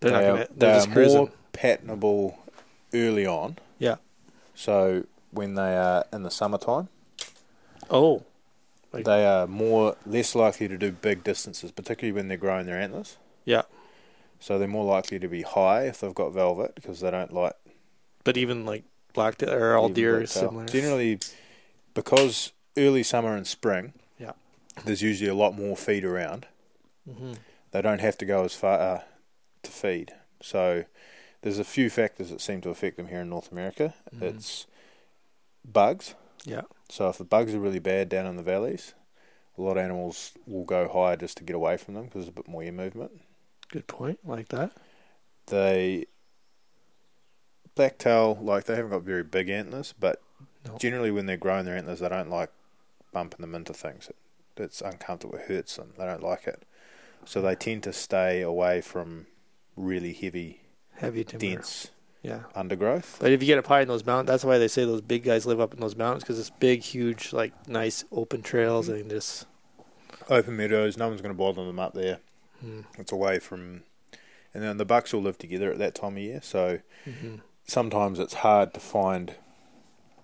They're not they gonna. are, They're they just are cruising. more patternable early on. Yeah. So when they are in the summertime, Oh. Like- they are more less likely to do big distances, particularly when they're growing their antlers. Yeah. So they're more likely to be high if they've got velvet because they don't like But even like black or all deer black is similar. Generally, because early summer and spring, Yeah. there's usually a lot more feed around. hmm They don't have to go as far uh, to feed. So there's a few factors that seem to affect them here in North America. Mhm. It's bugs. Yeah. So if the bugs are really bad down in the valleys, a lot of animals will go higher just to get away from them because there's a bit more air movement. Good point. Like that. They blacktail like they haven't got very big antlers, but No. generally when they're growing their antlers, they don't like bumping them into things. It, it's uncomfortable. It hurts them. They don't like it, so they tend to stay away from really heavy, Heavy timber. dense Yeah. undergrowth. But if you get up high in those mountains, that's why they say those big guys live up in those mountains because it's big, huge, like nice open trails Mm-hmm. and just. Open meadows. No one's going to bother them up there. Mm. It's away from, and then the bucks all live together at that time of year. So hmm sometimes it's hard to find.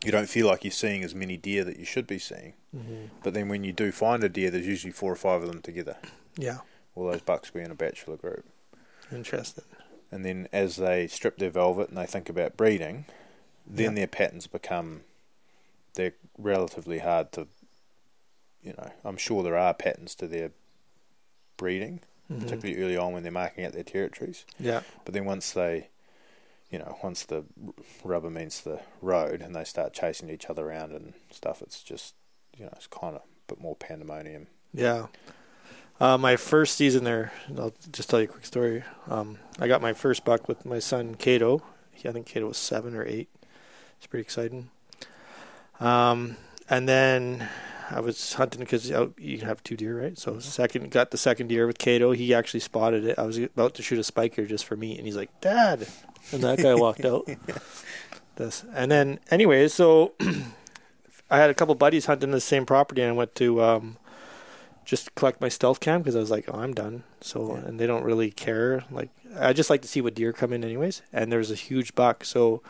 You don't feel like you're seeing as many deer that you should be seeing. hmm But then when you do find a deer, there's usually four or five of them together. Yeah. All those bucks be in a bachelor group. Interesting. And then as they strip their velvet and they think about breeding, then Yeah. their patterns become they're relatively hard to you know, I'm sure there are patterns to their breeding, Mhm. particularly early on when they're marking out their territories. Yeah. But then once they you know, once the rubber meets the road and they start chasing each other around and stuff, it's just you know, it's kind of a bit more pandemonium. Yeah. Uh, my first season there, I'll just tell you a quick story. Um, I got my first buck with my son Cato. I think Cato was seven or eight. It's pretty exciting. Um, and then I was hunting because you have two deer, right? So second, got the second deer with Cato. He actually spotted it. I was about to shoot a spiker just for me, and he's like, "Dad," and that guy walked out. This and then, anyways, so I had a couple buddies hunting the same property, and I went to um, just collect my stealth cam because I was like, "Oh, I'm done." So, Yeah. and they don't really care. Like, I just like to see what deer come in, anyways. And there's a huge buck, so.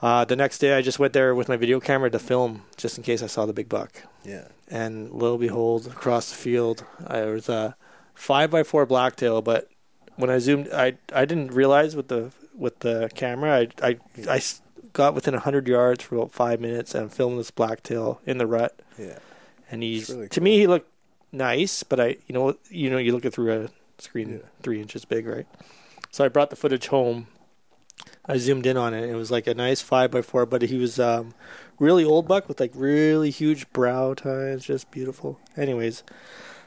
Uh, the next day, I just went there with my video camera to film, just in case I saw the big buck. Yeah. And lo and behold, across the field, I was a five by four blacktail. But when I zoomed, I I didn't realize with the with the camera, I I got within hundred yards for about five minutes and filmed this blacktail in the rut. Yeah. And he's really to cool. me he looked nice, but I you know you know you look at through a screen Yeah. three inches big, right? So I brought the footage home. I zoomed in on it. It was like a nice five by four, but he was um, really old buck with like really huge brow tines, just beautiful. Anyways,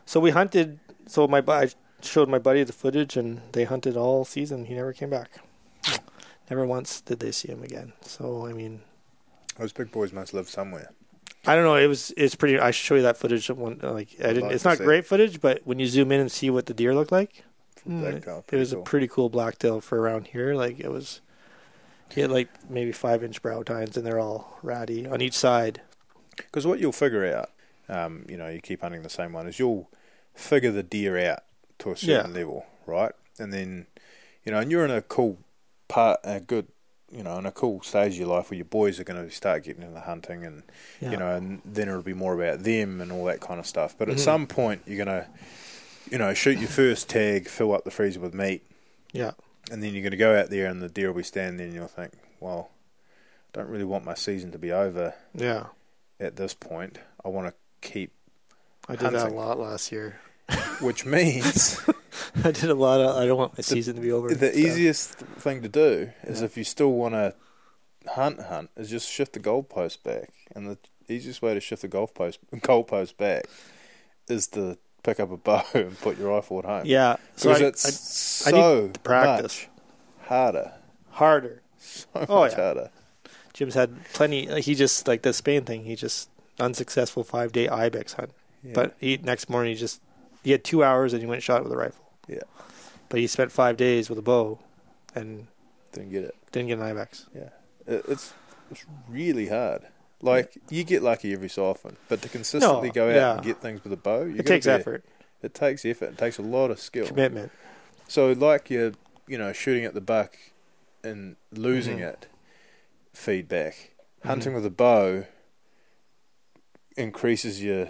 so we hunted. So my bu- I showed my buddy the footage, and they hunted all season. He never came back. Never once did they see him again. So I mean, Those big boys must live somewhere. I don't know. It was it's pretty. I should show you that footage. One like I didn't. like it's not great footage, but when you zoom in and see what the deer look like, mm, Blacktail, it was cool. a pretty cool blacktail for around here. Like it was. He had like maybe five inch brow tines, and they're all ratty on each side. Because what you'll figure out, um, you know, you keep hunting the same one, is you'll figure the deer out to a certain Yeah. level, right? And then, you know, and you're in a cool part, a good, you know, in a cool stage of your life where your boys are going to start getting into the hunting, and Yeah. you know, and then it'll be more about them and all that kind of stuff. But at Mhm. some point, you're going to, you know, shoot your first tag, fill up the freezer with meat, Yeah. And then you're going to go out there and the deer will be standing there, and you'll think, well, I don't really want my season to be over Yeah. at this point. I want to keep I did that a lot last year. which means I did a lot of. I don't want my season to be over. the stuff. easiest thing to do is Yeah. if you still want to hunt hunt is just shift the goalpost back and the easiest way to shift the goalpost goalpost back is to pick up a bow and put your rifle at home Yeah. Because I, it's I so need to practice much harder harder. so Oh, yeah. harder Jim's had plenty. He just like the Spain thing. He just unsuccessful five day ibex hunt. Yeah. But he next morning he just he had two hours and he went shot it with a rifle. Yeah. But he spent five days with a bow, and didn't get it didn't get an ibex. yeah it, it's it's really hard Like you get lucky every so often, but to consistently No, go out yeah. and get things with a bow, you it takes effort, It takes effort. It takes a lot of skill. commitment. So, like you're, you know, shooting at the buck and losing Mhm. it, feedback. Mm-hmm. Hunting with a bow increases your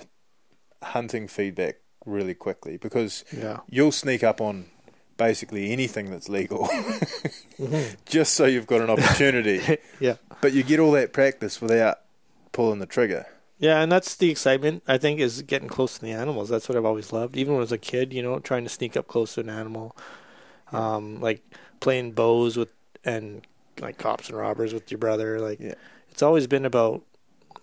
hunting feedback really quickly because Yeah. you'll sneak up on basically anything that's legal Mhm. just so you've got an opportunity. Yeah. But you get all that practice without pulling the trigger. Yeah, and that's the excitement I think is getting close to the animals. That's what I've always loved. Even when I was a kid, you know, trying to sneak up close to an animal, um, like playing bows with and like cops and robbers with your brother. Like Yeah. it's always been about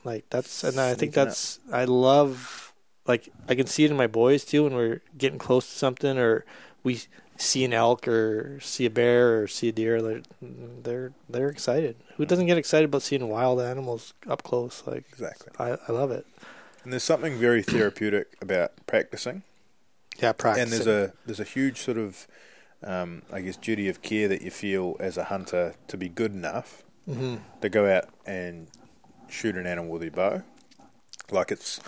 like that's, and I think Sneaking up. that's I love. Like I can see it in my boys too when we're getting close to something or we see an elk or see a bear or see a deer. They're they're they're excited. Who doesn't get excited about seeing wild animals up close? Like Exactly. I, I love it. And there's something very therapeutic about practicing. Yeah, practice. and there's a there's a huge sort of um, I guess duty of care that you feel as a hunter to be good enough hmm to go out and shoot an animal with your bow. Like it's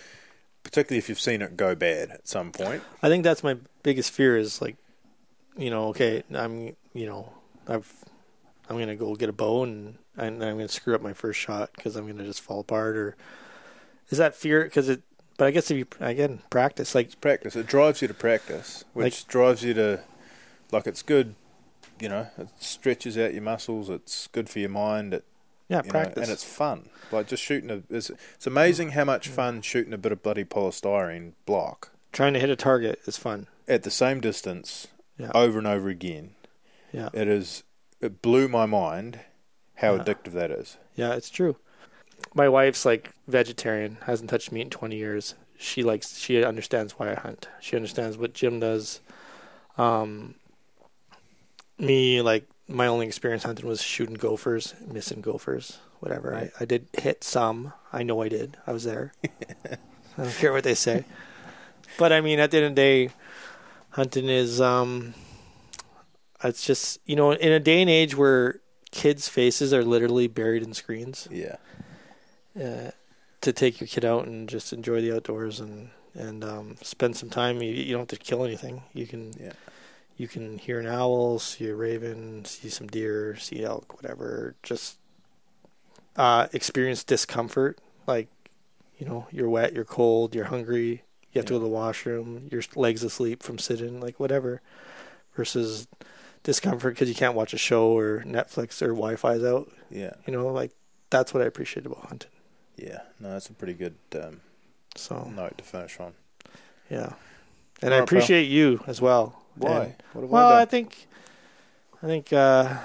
particularly if you've seen it go bad at some point. I think that's my biggest fear is like, you know, okay, I'm, you know, I've, I'm gonna go get a bow and and I'm gonna screw up my first shot because I'm gonna just fall apart or is that fear? Because it, but I guess if you again practice, like Practice it drives you to practice, which drives you to like it's good. You know, it stretches out your muscles. It's good for your mind. It yeah, you know, practice. and it's fun. Like just shooting a. It's, it's amazing how much fun shooting a bit of bloody polystyrene block Trying to hit a target is fun. at the same distance Yeah, over and over again. yeah, It is. It blew my mind how Yeah. addictive that is. yeah. It's true. My wife's like vegetarian, hasn't touched meat in 20 years. She likes, she understands why I hunt. She understands what Jim does. Um, me like my only experience hunting was shooting gophers, missing gophers, whatever. I, I did hit some. I know I did. I was there. I don't care what they say. But I mean, at the end of the day, hunting is um, it's just you know, in a day and age where kids' faces are literally buried in screens, Yeah. uh, to take your kid out and just enjoy the outdoors and and um, spend some time. You, you don't have to kill anything. You can Yeah. you can hear an owl, see a raven, see some deer, see elk, whatever. Just uh, experience discomfort, like you know you're wet, you're cold, you're hungry. You have to go to the washroom. Your legs asleep from sitting, like whatever. Versus discomfort because you can't watch a show or Netflix or Wi-Fi's out. Yeah. You know, like that's what I appreciate about hunting. Yeah. No, that's a pretty good um, So note to finish on. yeah, All and I right, pal. appreciate you as well. Why? And- what have well, I I think, I think, uh,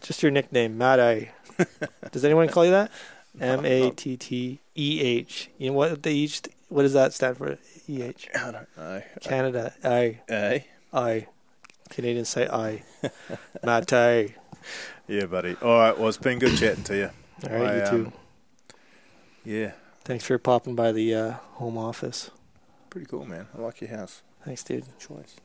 just your nickname, Mad Eye. Does anyone call you that? M A T T E H. You know what they each? What does that stand for? E H. I don't know. Canada. I. Eh? I. Canadians say I. Mad Eye. Yeah, buddy. All right. Well, it's been good chatting to you. All right, I, you too. um, Yeah. Thanks for popping by the uh, home office. Pretty cool, man. I like your house. Thanks, dude. Choice.